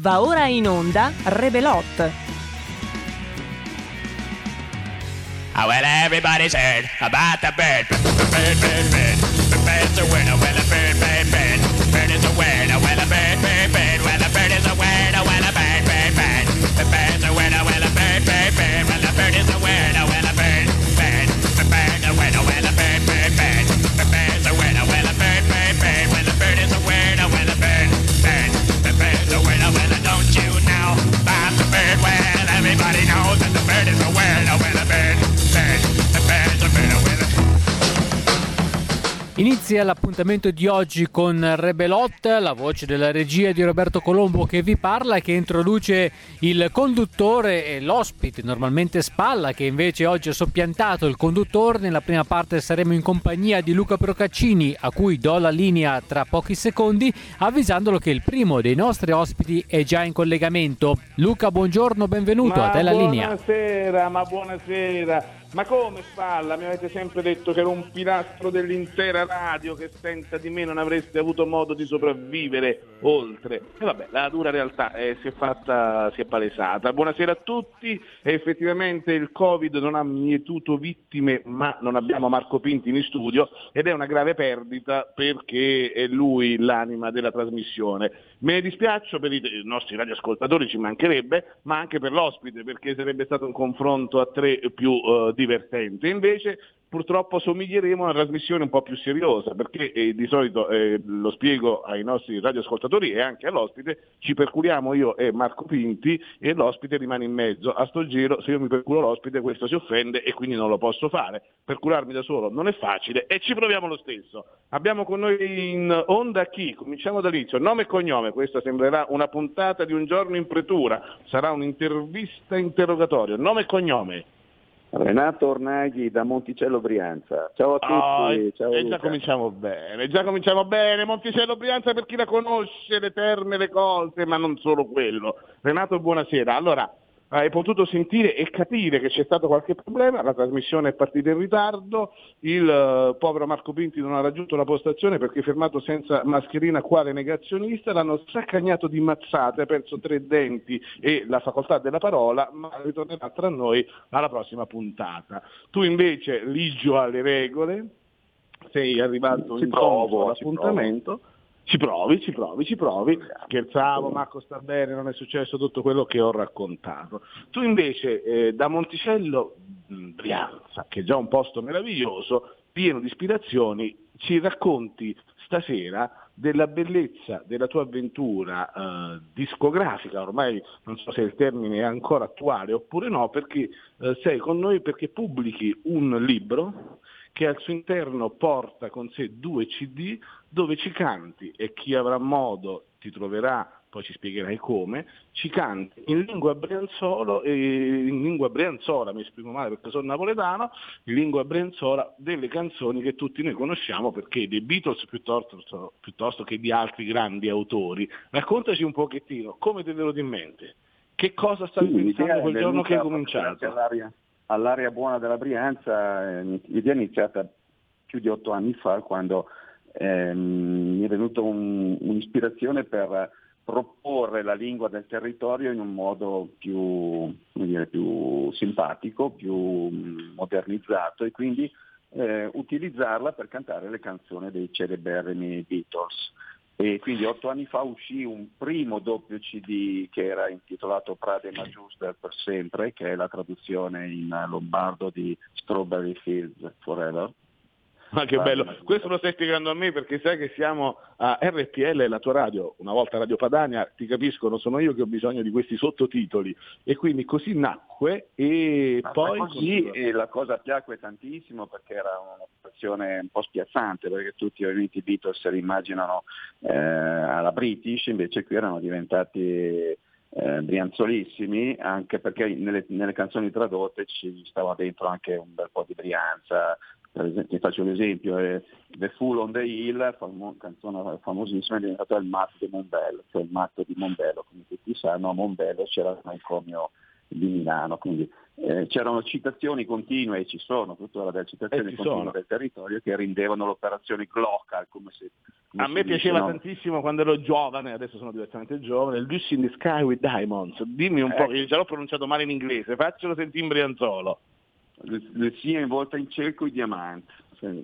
Va ora in onda Rebelot. Oh, well, everybody's heard about the bird. Bird, bird, bird. The bird's a word. Oh, well, a bird, bird, bird. Bird is a word. Oh, well, a bird, bird, bird. Well, a bird is a word. Oh, well, a bird, bird, bird. The bird's a word. Oh, well, a bird, bird, bird. Well, a bird is a word. Oh, well, well. Inizia l'appuntamento di oggi con Rebelot, la voce della regia di Roberto Colombo che vi parla e che introduce il conduttore e l'ospite, normalmente Spalla, che invece oggi ha soppiantato il conduttore. Nella prima parte saremo in compagnia di Luca Procaccini, a cui do la linea tra pochi secondi, avvisandolo che il primo dei nostri ospiti è già in collegamento. Luca, buongiorno, benvenuto, ma a te la linea. Buonasera, ma buonasera. Ma come Spalla? Mi avete sempre detto che ero un pilastro dell'intera radio, che senza di me non avreste avuto modo di sopravvivere oltre. E vabbè, la dura realtà eh, si è fatta, si è palesata. Buonasera a tutti. Effettivamente il Covid non ha mietuto vittime, ma non abbiamo Marco Pinti in studio ed è una grave perdita perché è lui l'anima della trasmissione. Me ne dispiaccio per i i nostri radioascoltatori, ci mancherebbe, ma anche per l'ospite, perché sarebbe stato un confronto a tre più eh, divertente. Invece purtroppo somiglieremo a una trasmissione un po' più seriosa, perché eh, di solito eh, lo spiego ai nostri radioascoltatori e anche all'ospite, ci perculiamo io e Marco Pinti e l'ospite rimane in mezzo. A sto giro se io mi perculo l'ospite questo si offende e quindi non lo posso fare. Percularmi da solo non è facile e ci proviamo lo stesso. Abbiamo con noi in onda chi? Cominciamo dall'inizio. Nome e cognome, questa sembrerà una puntata di un giorno in pretura, sarà un'intervista interrogatorio. Nome e cognome. Renato Ornaghi da Monticello Brianza. Ciao a tutti. E ciao e Luca. già cominciamo bene, già cominciamo bene. Monticello Brianza per chi la conosce, le terme, le cose, ma non solo quello. Renato, buonasera. Allora, hai potuto sentire e capire che c'è stato qualche problema, la trasmissione è partita in ritardo, il eh, povero Marco Pinti non ha raggiunto la postazione perché fermato senza mascherina quale negazionista, l'hanno saccagnato di mazzate, ha perso tre denti e la facoltà della parola, ma ritornerà tra noi alla prossima puntata. Tu invece, ligio alle regole, sei arrivato Ci in provo, all'appuntamento. Ci provi, ci provi, ci provi. Scherzavo, Marco sta bene, non è successo tutto quello che ho raccontato. Tu invece eh, da Monticello, mh, Brianza, che è già un posto meraviglioso, pieno di ispirazioni, ci racconti stasera della bellezza della tua avventura eh, discografica, ormai non so se il termine è ancora attuale oppure no, perché eh, sei con noi perché pubblichi un libro che al suo interno porta con sé due CD dove ci canti e chi avrà modo ti troverà, poi ci spiegherai come, ci canti in lingua brianzolo e in lingua brianzola, mi esprimo male perché sono napoletano, in lingua brianzola delle canzoni che tutti noi conosciamo perché dei Beatles piuttosto, piuttosto che di altri grandi autori. Raccontaci un pochettino come ti è venuto in mente, che cosa stavi Sì, pensando quel giorno che hai cominciato? All'aria buona della Brianza, eh, l'idea è iniziata più di otto anni fa quando ehm, mi è venuta un- un'ispirazione per proporre la lingua del territorio in un modo più, dire, più simpatico, più mm, modernizzato e quindi eh, utilizzarla per cantare le canzoni dei celeberrimi Beatles. E quindi otto anni fa uscì un primo doppio CD che era intitolato Prade Magister per sempre, che è la traduzione in lombardo di Strawberry Fields Forever. Ma che bello, questo lo stai spiegando a me perché sai che siamo a RPL, la tua radio, una volta Radio Padania, ti capiscono, sono io che ho bisogno di questi sottotitoli. E quindi così nacque e Ma poi così e la cosa piacque tantissimo perché era una situazione un po' spiazzante perché tutti ovviamente i Beatles se li immaginano eh, alla British, invece qui erano diventati eh, brianzolissimi anche perché nelle, nelle canzoni tradotte ci stava dentro anche un bel po' di Brianza. Esempio, ti faccio l'esempio, eh, The Fool on the Hill, famo- canzone famosissima, è diventato il matto di Mombello, cioè il matto di Mombello, come tutti sanno a Mombello c'era il manicomio di Milano. Quindi eh, c'erano citazioni continue, e ci sono tuttora delle citazioni Eh, ci continue sono. del territorio che rendevano l'operazione glocal, come se... come A me dice, piaceva no? tantissimo quando ero giovane, adesso sono diversamente giovane, il Lucy in the Sky with Diamonds. Dimmi un po', Ecco. io già l'ho pronunciato male in inglese, faccelo sentire in brianzolo. Le, sia involta in cielo i diamanti.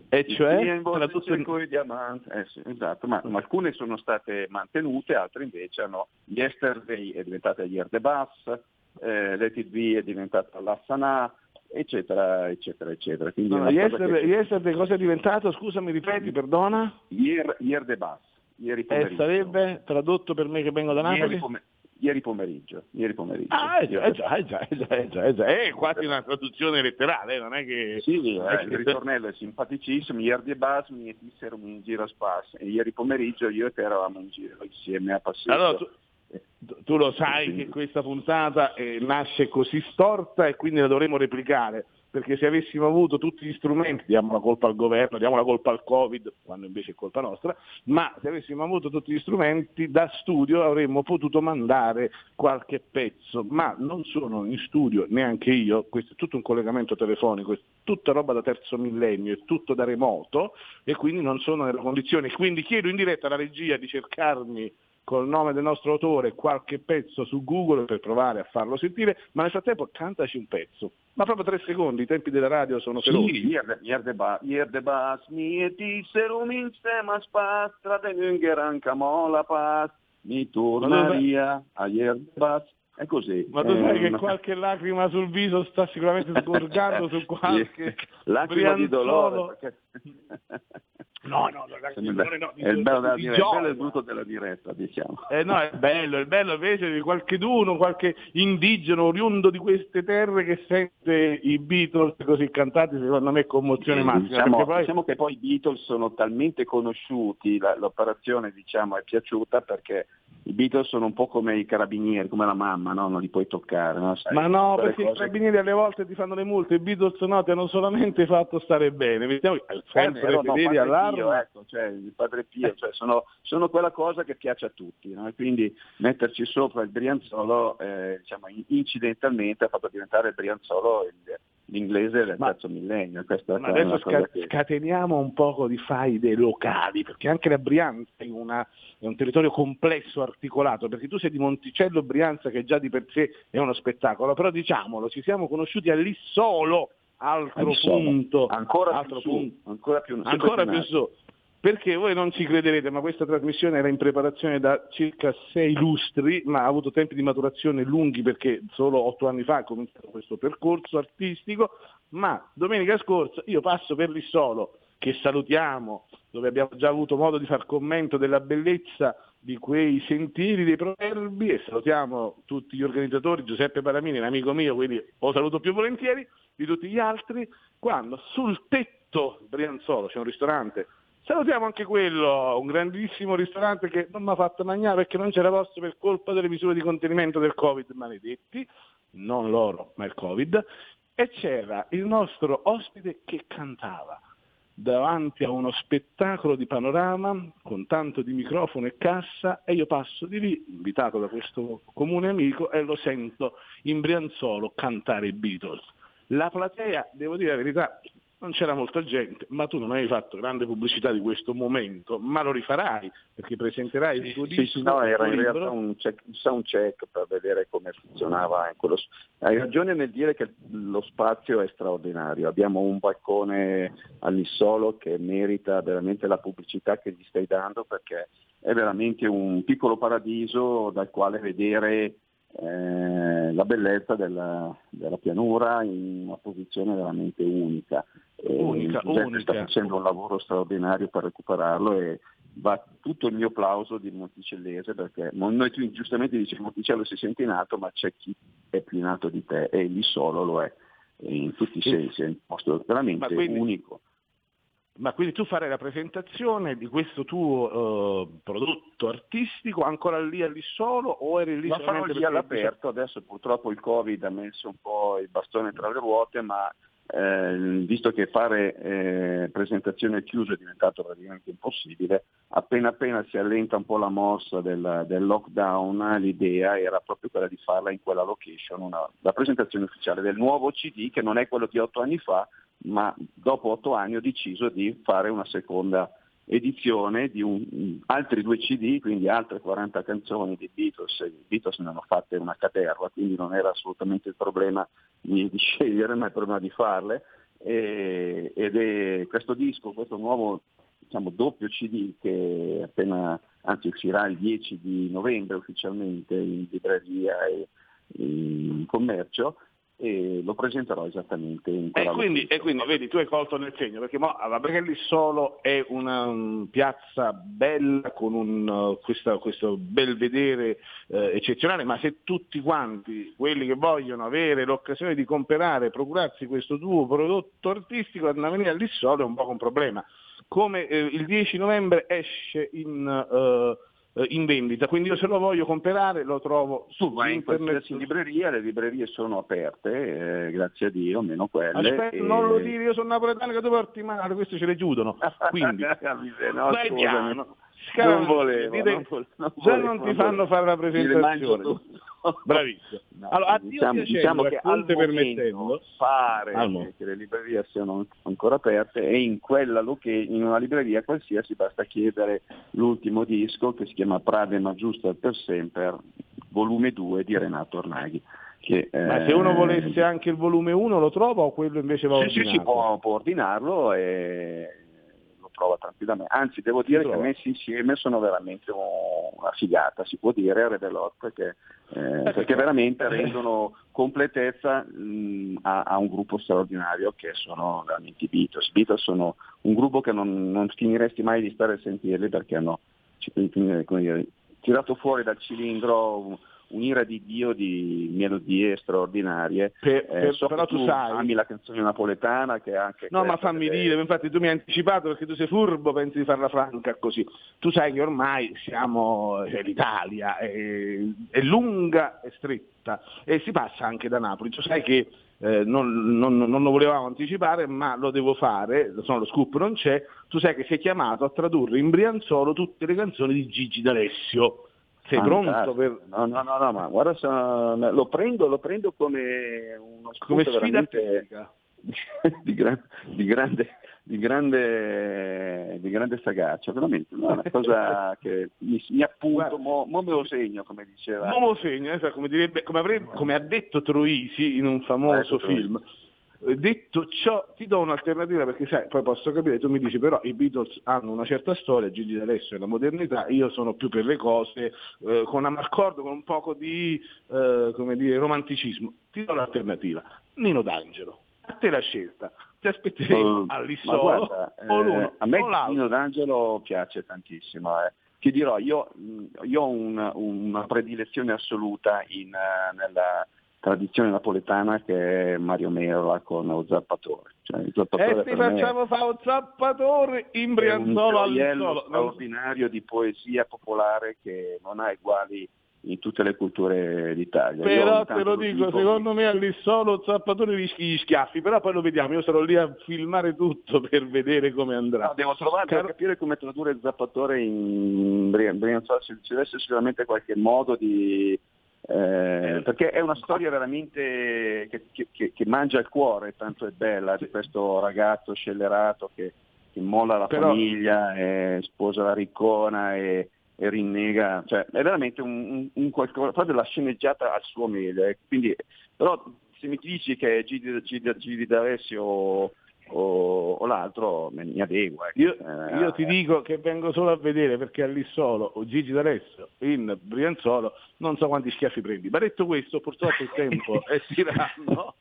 E cioè? Sia involta in in- cielo coi diamanti. Eh sì, esatto, ma, ma alcune sono state mantenute, altre invece hanno Yesterday è diventata Bus, eh, Let It Be è diventata Lassana, eccetera, eccetera, eccetera. Quindi No, yesterday, che- yesterday cosa è diventato? Scusa, mi ripeti, perdona? The Bus, ieri E sarebbe tradotto per me che vengo da Napoli? Ieri, pome- ieri pomeriggio. Ieri pomeriggio. Ah, eh già, eh già, eh già, eh già, eh già, eh già. È quasi una traduzione letterale, non è che... Sì, è eh, che- il ritornello è simpaticissimo, ieri di bus mi dissero in giro a Spas e ieri pomeriggio io e te eravamo in giro insieme a Passeggio. Allora, tu, tu- tu lo sai che questa puntata eh, nasce così storta e quindi la dovremo replicare, perché se avessimo avuto tutti gli strumenti, diamo la colpa al governo, diamo la colpa al Covid, quando invece è colpa nostra, ma se avessimo avuto tutti gli strumenti da studio avremmo potuto mandare qualche pezzo, ma non sono in studio neanche io, questo è tutto un collegamento telefonico, è tutta roba da terzo millennio, è tutto da remoto e quindi non sono nella condizione, quindi chiedo in diretta alla regia di cercarmi col nome del nostro autore qualche pezzo su Google per provare a farlo sentire, ma nel frattempo cantaci un pezzo. Ma proprio tre secondi, i tempi della radio sono veloci. Sì, ieri de ba- ieri de bus mi dissero insieme a Spas, tradengeran camola pas, mi tornaria a ieri de bus. È così. Ma tu È sai che una- qualche lacrima sul viso sta sicuramente sgorgando su qualche Lacrima di dolore. perché- No, no, dolore no, di- è il bello della di diretta, bello e il brutto della diretta, diciamo. Eh no, è bello, è bello invece di qualcheduno, qualche indigeno oriundo di queste terre che sente i Beatles così cantati, secondo me commozione Sì, massima. Diciamo, poi- diciamo che poi i Beatles sono talmente conosciuti, la- l'operazione diciamo, è piaciuta perché i Beatles sono un po' come i carabinieri, come la mamma, no? non li puoi toccare. No? Sai, Ma no, perché i carabinieri alle volte ti fanno le multe, i Beatles no, ti hanno solamente fatto stare bene. Mettiamo Eh, sempre no, fedeli Padre all'arma. Pio, ecco, cioè, il padre Pio, cioè, sono, sono quella cosa che piace a tutti, no? E quindi metterci sopra il Brianzolo eh, diciamo, in- incidentalmente ha fatto diventare il Brianzolo il- l'inglese del Ma- terzo millennio. Questa Ma adesso sca- che- scateniamo un poco di faide locali, perché anche la Brianza è, una- è un territorio complesso, articolato, perché tu sei di Monticello Brianza che già di per sé è uno spettacolo, però diciamolo, ci siamo conosciuti a Lissolo, altro punto, ancora altro più su, punto. ancora più, ancora più su. Perché voi non ci crederete, ma questa trasmissione era in preparazione da circa sei lustri, ma ha avuto tempi di maturazione lunghi perché solo otto anni fa è cominciato questo percorso artistico, ma domenica scorsa io passo per Lissolo, che salutiamo, dove abbiamo già avuto modo di far commento della bellezza di quei sentieri dei proverbi e salutiamo tutti gli organizzatori, Giuseppe Paramini, un amico mio, quindi lo saluto più volentieri, di tutti gli altri, quando sul tetto Brianzolo c'è un ristorante Salutiamo anche quello, un grandissimo ristorante che non mi ha fatto mangiare perché non c'era posto per colpa delle misure di contenimento del Covid maledetti, non loro, ma il Covid, e c'era il nostro ospite che cantava davanti a uno spettacolo di panorama con tanto di microfono e cassa e io passo di lì, invitato da questo comune amico, e lo sento in Brianzolo cantare i Beatles. La platea, devo dire la verità, non c'era molta gente, ma tu non hai fatto grande pubblicità di questo momento, ma lo rifarai perché presenterai il tuo Sì, disco. sì, no, era in realtà un, check, un sound check per vedere come funzionava. in quello- Hai ragione nel dire che lo spazio è straordinario. Abbiamo un balcone all'Issolo che merita veramente la pubblicità che gli stai dando perché è veramente un piccolo paradiso dal quale vedere eh, la bellezza della, della pianura in una posizione veramente unica. E Unica, unica. sta facendo un lavoro straordinario per recuperarlo e va tutto il mio plauso di Monticellese perché noi tu giustamente dici Monticello si sente in alto ma c'è chi è più in alto di te e lì solo lo è in tutti i sensi, è un posto veramente quindi- unico. Ma quindi tu farai la presentazione di questo tuo eh, prodotto artistico ancora lì a Lissolo o eri lì Lo farò lì all'aperto, adesso purtroppo il Covid ha messo un po' il bastone tra le ruote, ma eh, visto che fare eh, presentazione al è diventato praticamente impossibile, appena appena si allenta un po' la mossa del, del lockdown, l'idea era proprio quella di farla in quella location, una, la presentazione ufficiale del nuovo CD che non è quello di otto anni fa, ma dopo otto anni ho deciso di fare una seconda edizione di un, altri due CD, quindi altre 40 canzoni di Beatles, i Beatles ne hanno fatte una caterva, quindi non era assolutamente il problema di, di scegliere, ma il problema di farle. E, ed è questo disco, questo nuovo diciamo, doppio CD che appena, anzi uscirà il 10 di novembre ufficialmente in libreria e in commercio, e lo presenterò esattamente in quella e quindi, e quindi vedi, tu hai colto nel segno, perché mo, la Brelli Solo è una um, piazza bella con un, uh, questa, questo bel vedere uh, eccezionale, ma se tutti quanti, quelli che vogliono avere l'occasione di comprare, procurarsi questo tuo prodotto artistico, andare a venire a Lissolo è un po' un problema. Come eh, il 10 novembre esce in... Uh, eh, in vendita, quindi io se lo voglio comprare lo trovo su Ma internet. in libreria, le librerie sono aperte, eh, grazie a Dio, meno quelle. Aspetta, e... non lo dire, io sono napoletano che tu porti male, questi ce le chiudono. Quindi, no, vai piano. Non volevo, dite, non volevo, non già volevo, non ti fanno fare la presentazione. Bravissimo. No, allora, a Dio diciamo, diciamo che al permettendo, pare che le librerie siano ancora aperte e in, quella in una libreria qualsiasi basta chiedere l'ultimo disco che si chiama Prade ma giusta per sempre, volume 2 di Renato Ornaghi. Che, ma eh, se uno volesse anche il volume 1 lo trova o quello invece va sì, sì, ordinato? si può, può ordinarlo e trova tranquillamente. Anzi, devo dire che messi insieme sono veramente una figata, si può dire a Rebelot, perché, eh, perché veramente rendono completezza mh, a, a un gruppo straordinario che sono veramente i Beatles. I Beatles sono un gruppo che non, non finiresti mai di stare a sentirli perché hanno dire, tirato fuori dal cilindro un'ira di Dio di melodie straordinarie. Per- Eh, per- so però che tu sai- ami la canzone napoletana che è anche No, ma fammi delle- dire, infatti tu mi hai anticipato perché tu sei furbo, pensi di farla franca così. Tu sai che ormai siamo, cioè, l'Italia è, è lunga e stretta e si passa anche da Napoli. Tu sai che eh, non, non- non lo volevamo anticipare, ma lo devo fare, so, lo scoop non c'è, tu sai che sei chiamato a tradurre in Brianzolo tutte le canzoni di Gigi D'Alessio. Sei pronto Fantastico. per... No, no, no, no, ma guarda, sono- lo, prendo, lo prendo come uno come sfida veramente di, gran- di grande, di, grande, di grande sagacia, veramente, no? una cosa che mi, mi appunto, mo, mo me lo segno, come diceva. Momo segno, eh, come, direbbe- come avrebbe- come ha detto Troisi in un famoso Ecco, Troisi. film. Eh, Detto ciò, ti do un'alternativa perché sai, poi posso capire, tu mi dici però i Beatles hanno una certa storia, Gigi D'Alessio è la modernità, io sono più per le cose eh, con un accordo, con un poco di eh, come dire, romanticismo. Ti do l'alternativa, Nino D'Angelo, a te la scelta, ti aspetteremo Eh, ma all'issolo guarda, o eh, l'uno a me o l'altro. Dino D'Angelo piace tantissimo. eh. Ti dirò, io, io ho un- una predilezione assoluta in, eh, nella tradizione napoletana che è Mario Merola con lo Zappatore. Cioè, E ti facciamo fare un zappatore in gioiello all'issolo. Non- straordinario di poesia popolare che non ha uguali in tutte le culture d'Italia. Però te lo dico, dico- secondo me all'issolo Zappatore rischi gli schiaffi, però poi lo vediamo, io sarò lì a filmare tutto per vedere come andrà. No, devo trovare Caro- per capire come tradurre il zappatore in Brian- Brianzolo, ci ci deve essere sicuramente qualche modo di... eh, perché è una storia veramente che, che- che- mangia il cuore, tanto è bella, di questo ragazzo scellerato che, che molla la Però- famiglia, e sposa la riccona e, e rinnega, cioè è veramente un, un, un qualcosa, proprio la sceneggiata al suo meglio. eh. Quindi, però se mi dici che è Gigi, Gigi, Gigi D'Alessio o, o- l'altro mi adeguo. ecco. Io, Eh, io ti dico che vengo solo a vedere perché all'issolo o Gigi D'Alessio in Brianzolo non so quanti schiaffi prendi. Ma detto questo, purtroppo il tempo è tiranno.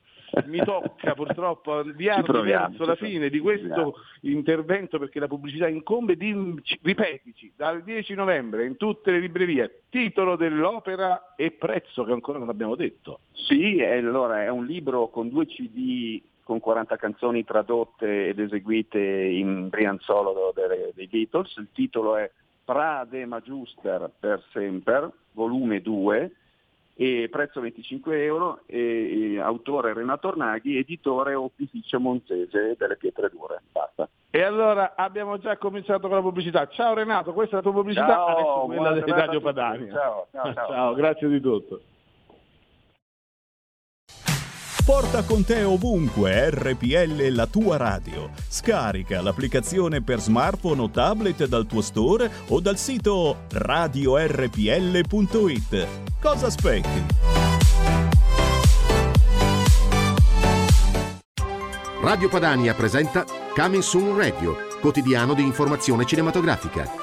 Mi tocca purtroppo avviarmi verso la fine di questo intervento perché la pubblicità incombe. Di, ripetici, dal 10 novembre in tutte le librerie, titolo dell'opera e prezzo che ancora non abbiamo detto. Sì, e allora è un libro con due CD con 40 canzoni tradotte ed eseguite in Brianzolo delle- dei Beatles. Il titolo è Prade Magister per sempre, volume 2, e prezzo 25 euro, e, e, autore Renato Ornaghi, editore Opificio Monzese delle Pietre Dure. Basta. E allora abbiamo già cominciato con la pubblicità. Ciao Renato, questa è la tua pubblicità, Ciao, adesso quella di Radio. Padania. Ciao, ciao, ciao. ciao, grazie di tutto. Porta con te ovunque RPL la tua radio. Scarica l'applicazione per smartphone o tablet dal tuo store o dal sito radiorpl.it. Cosa aspetti? Radio Padania presenta Coming Soon Radio, quotidiano di informazione cinematografica.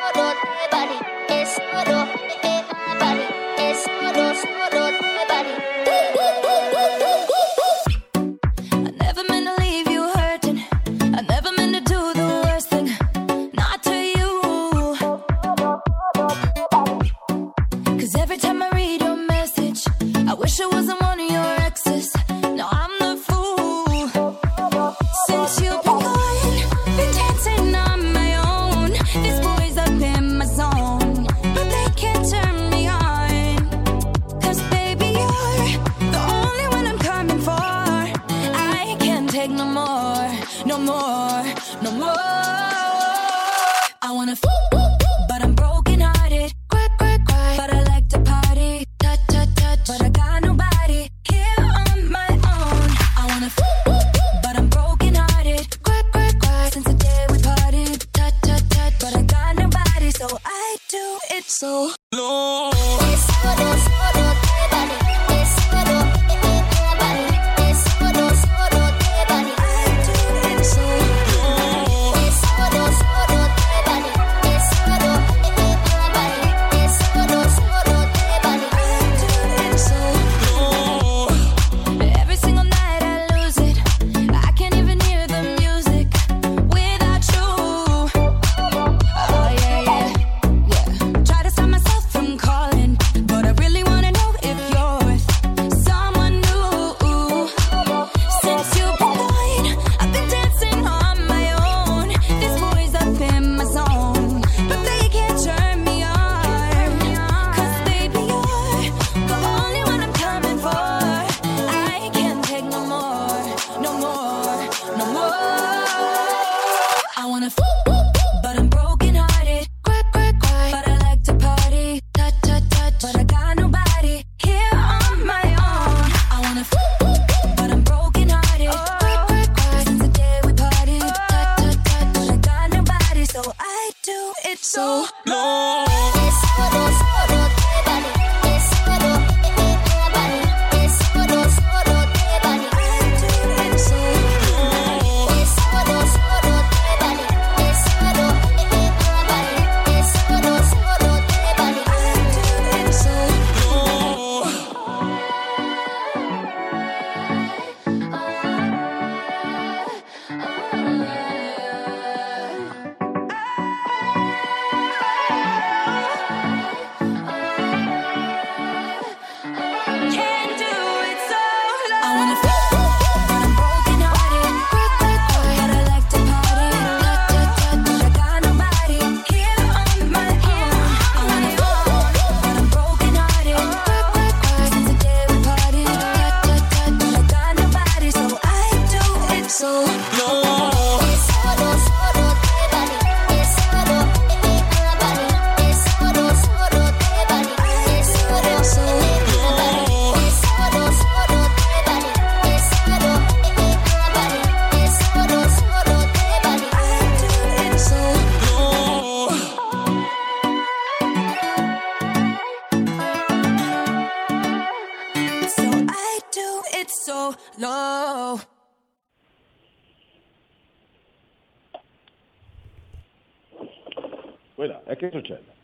Quella, e che succede?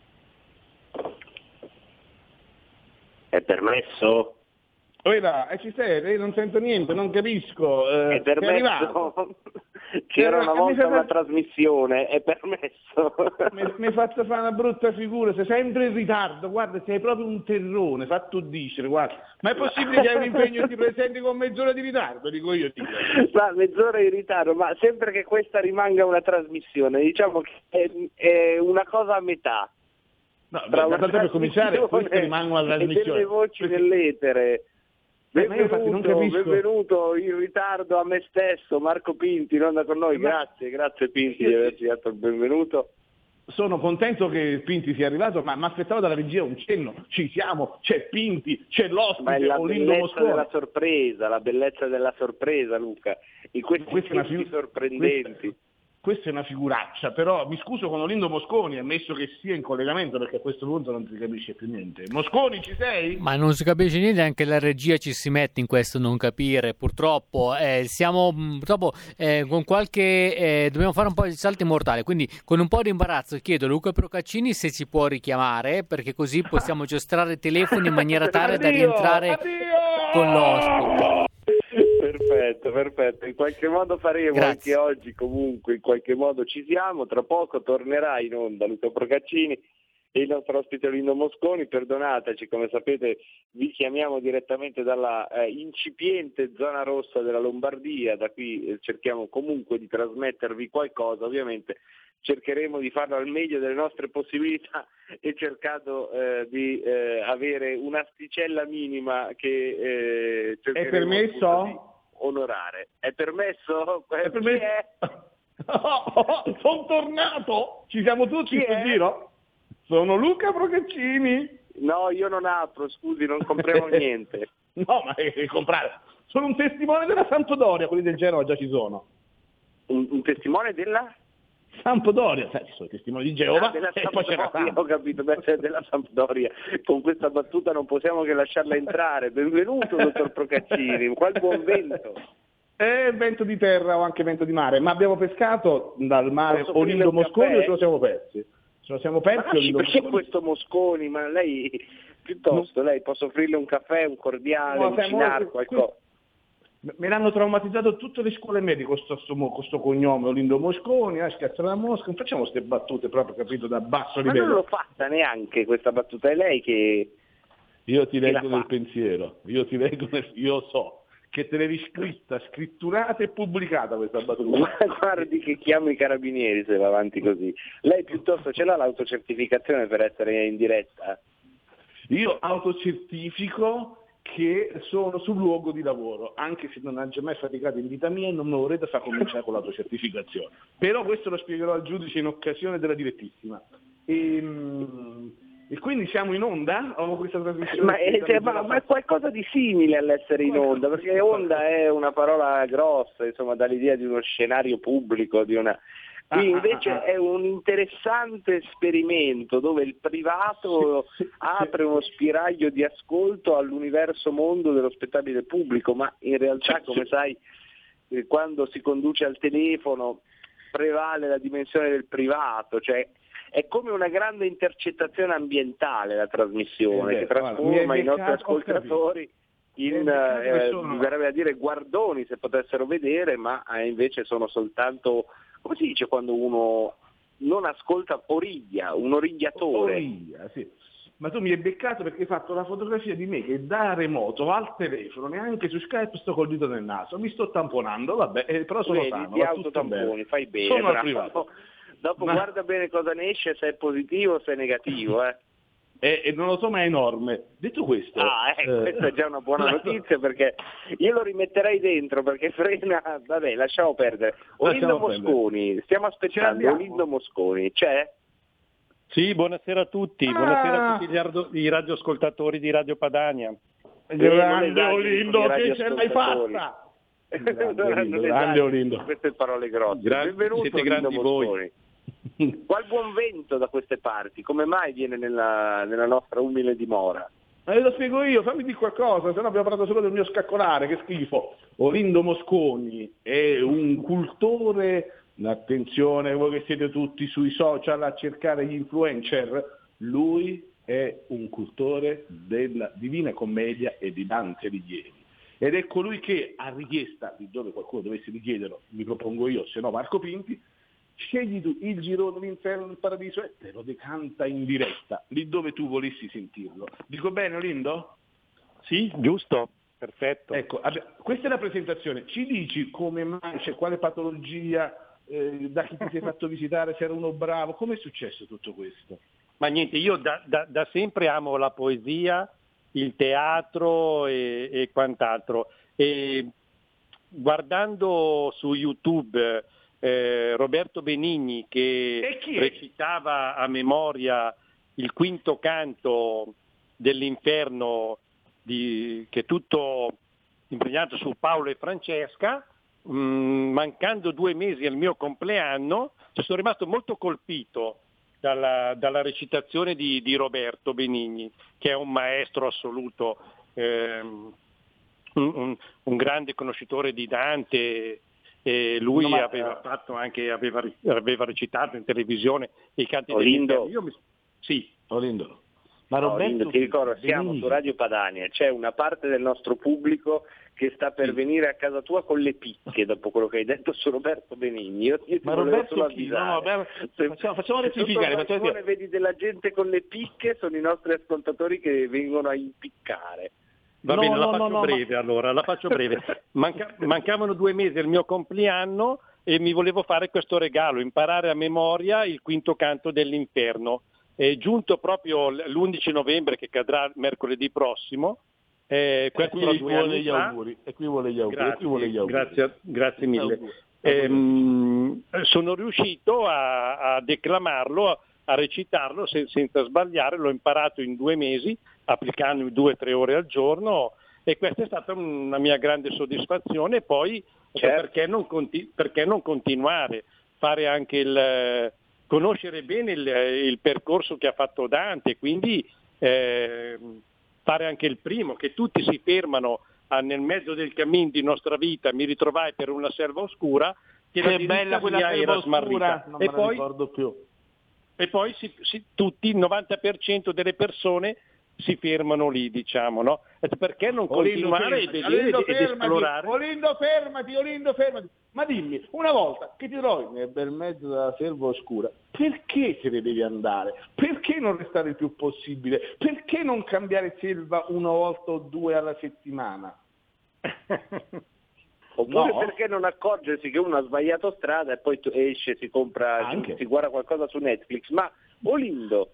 È permesso? Quella, e ci sei? Io non sento niente, non capisco. eh, È permesso? C'era una volta una trasmissione, è permesso? Mi, hai fatto fare una brutta figura, sei sempre in ritardo, guarda, sei proprio un terrone, fatto dicere, guarda. Ma è possibile che hai un impegno e ti presenti con mezz'ora di ritardo, dico io. Dico. Ma mezz'ora in ritardo, ma sempre che questa rimanga una trasmissione, diciamo che è, è una cosa a metà. No, Tra beh, tanto per cominciare, trasmissione queste rimangono alla E delle trasmissione. voci nell'etere. Benvenuto, benvenuto in ritardo a me stesso, Marco Pinti, in onda con noi, grazie, grazie Pinti di averci dato il benvenuto. Sono contento che Pinti sia arrivato, ma mi aspettavo dalla regia un cenno. Ci siamo, c'è Pinti, c'è Ma è l'ospite, la Olindo bellezza della sorpresa, la bellezza della sorpresa Luca, in questi figu- sorprendenti. Questa è una figuraccia, però mi scuso con Olindo Mosconi, ammesso che sia in collegamento perché a questo punto non si capisce più niente. Mosconi, ci sei? Ma non si capisce niente, anche la regia ci si mette in questo non capire. Purtroppo eh, siamo mh, purtroppo, eh, con qualche. eh, dobbiamo fare un po' di salto mortale. Quindi, con un po' di imbarazzo, chiedo a Luca Procaccini se ci può richiamare, perché così possiamo giostrare i telefoni in maniera tale da Addio, rientrare con l'ospite. Perfetto, perfetto. In qualche modo faremo Grazie. anche oggi, comunque, in qualche modo ci siamo. Tra poco tornerà in onda Luca Procaccini il nostro ospite Olindo Mosconi. Perdonateci, come sapete, vi chiamiamo direttamente dalla eh, incipiente zona rossa della Lombardia. Da qui eh, cerchiamo comunque di trasmettervi qualcosa, ovviamente. Cercheremo di farlo al meglio delle nostre possibilità e cercando eh, di eh, avere un'asticella minima che eh, cercheremo permesso? di onorare. È permesso? È permesso? è? sono tornato! Ci siamo tutti in è? giro? Sono Luca Procaccini. No, io non apro, scusi, non compriamo niente. No, ma che comprare? Sono un testimone della Sampdoria, quelli del Genoa già ci sono. Un, un testimone della? Sampdoria, sai, ci sono i testimoni di Geova Ah, della e poi c'era Sampdoria, Samp. ho capito, beh, c'è della Sampdoria. Con questa battuta non possiamo che lasciarla entrare. Benvenuto, dottor Procaccini, qual buon vento. E vento di terra o anche vento di mare, ma abbiamo pescato dal mare Olindo Mosconi o ce lo siamo persi? Ce lo siamo Ma persi lasci Olindo perché questo Mosconi? Ma lei, piuttosto, lei posso offrirle un caffè, un cordiale, No, un cinar, qualcosa? Me l'hanno traumatizzato tutte le scuole medie con questo, questo cognome Olindo Mosconi, ah, schiazzare la Mosca, non facciamo queste battute proprio capito da basso Ma livello. non l'ho fatta neanche questa battuta, è lei che... Io ti leggo nel fatta? pensiero, io ti leggo nel... io so che te l'hai scritta, scritturata e pubblicata questa battuta. Ma guardi che chiamo i carabinieri se va avanti così. Lei piuttosto ce l'ha l'autocertificazione per essere in diretta? Io autocertifico che sono sul luogo di lavoro, anche se non ha già mai faticato in vita mia e non me lo vorrete far cominciare con l'autocertificazione. Però questo lo spiegherò al giudice in occasione della direttissima. Ehm, E, quindi siamo in onda? Ho questa trasmissione? Ma è, cioè, ma- ma è qualcosa di simile all'essere in onda, perché onda è una parola grossa, insomma, dà l'idea di uno scenario pubblico, di una... Qui Ah, ah, invece ah. è un interessante esperimento dove il privato apre uno spiraglio di ascolto all'universo mondo dello spettacolo pubblico, ma in realtà, come sai, eh, quando si conduce al telefono prevale la dimensione del privato, cioè è come una grande intercettazione ambientale la trasmissione, Eh che trasforma i nostri ascoltatori in, eh, sono- verrebbe a dire guardoni se potessero vedere, ma eh, invece sono soltanto, come si dice quando uno non ascolta origlia, un origliatore. Origlia, sì. Ma tu mi hai beccato perché hai fatto la fotografia di me che da remoto al telefono, neanche su Skype, sto col dito nel naso, mi sto tamponando, vabbè, eh, però sono Vedi, sano, ti autotamponi, fai bene. Sono bravo. privato. Dopo Ma- guarda bene cosa ne esce, se è positivo o se è negativo. Eh. E, e non lo so, ma è enorme. Detto questo... Ah, eh, eh, questa è già una buona notizia perché io lo rimetterei dentro perché frena, vabbè lasciamo perdere. Olindo Lasciamo perdere. Mosconi, stiamo aspettando. Olindo Mosconi, c'è? Sì, buonasera a tutti, Ah! buonasera a tutti gli, ardo- i radioascoltatori di Radio Padania. Grande Eh, esageri Olindo, che ce l'hai fatta! Grande Olindo, grande. Queste parole grosse. Gra- Benvenuto siete grandi voi. Qual buon vento da queste parti? Come mai viene nella, nella nostra umile dimora? Ma lo spiego io, fammi dire qualcosa, se no abbiamo parlato solo del mio scaccolare, che schifo. Olindo Mosconi è un cultore attenzione voi che siete tutti sui social a cercare gli influencer, lui è un cultore della Divina Commedia e di Dante Alighieri. Ed è colui che a richiesta, di dove qualcuno dovesse richiederlo, mi propongo io, se no Marco Pinti, scegli tu il girone, l'inferno, il paradiso e te lo decanta in diretta, lì dove tu volessi sentirlo. Dico bene Lindo? Sì, giusto, perfetto. Ecco, questa è la presentazione. Ci dici come mai, cioè, quale patologia, eh, da chi ti sei fatto visitare, se era uno bravo, come è successo tutto questo? Ma niente, io da, da- da sempre amo la poesia, il teatro e, e quant'altro. E guardando su YouTube eh, Roberto Benigni che recitava a memoria il quinto canto dell'inferno di- che è tutto impregnato su Paolo e Francesca, mh, mancando due mesi al mio compleanno, sono rimasto molto colpito dalla, dalla recitazione di, di Roberto Benigni, che è un maestro assoluto, ehm, un, un- un grande conoscitore di Dante. E lui No, ma- aveva, fatto anche, aveva, aveva recitato in televisione i canti Olindo. Io mi- Sì. Olindo. Ma Roberto Lindo, ti ricordo, siamo su Radio Padania, c'è una parte del nostro pubblico che sta per venire a casa tua con le picche dopo quello che hai detto su Roberto Benigni. Io, io ti Ma Roberto solo? No, avvisare. no, beh, facciamo- facciamo Se balcone vedi della gente con le picche, sono i nostri ascoltatori che vengono a impiccare. Va No, bene, la no, faccio no, breve allora, la faccio breve. Manca- mancavano due mesi al mio compleanno e mi volevo fare questo regalo, imparare a memoria il quinto canto dell'inferno. È giunto proprio l'11 novembre che cadrà mercoledì prossimo. Eh, E qui vuole gli auguri, e qui vuole gli auguri, e Grazie, qui vuole gli auguri. grazie, grazie mille. Ehm, sono riuscito a, a declamarlo, a, a recitarlo se- senza sbagliare, l'ho imparato in due mesi, applicando due o tre ore al giorno e questa è stata una mia grande soddisfazione. Poi Certo. perché, non conti- perché non continuare, fare anche il, conoscere bene il, il percorso che ha fatto Dante, quindi eh, fare anche il primo, che tutti si fermano ah, nel mezzo del cammin di nostra vita, mi ritrovai per una selva oscura, che, Che bella quella selva era oscura, smarrita. non E me la poi, ricordo più. E poi si- si- tutti, il 90% delle persone si fermano lì, diciamo, no? Perché non Olindo, continuare fermati, vedere Olindo, ed fermati, esplorare? Olindo, fermati, Olindo, fermati. Ma dimmi, una volta che ti trovi nel bel mezzo della selva oscura, perché te ne devi andare? Perché non restare il più possibile? Perché non cambiare selva una volta o due alla settimana? Oppure No. perché non accorgersi che uno ha sbagliato strada e poi esce, si compra, Anche. si guarda qualcosa su Netflix. Ma Olindo,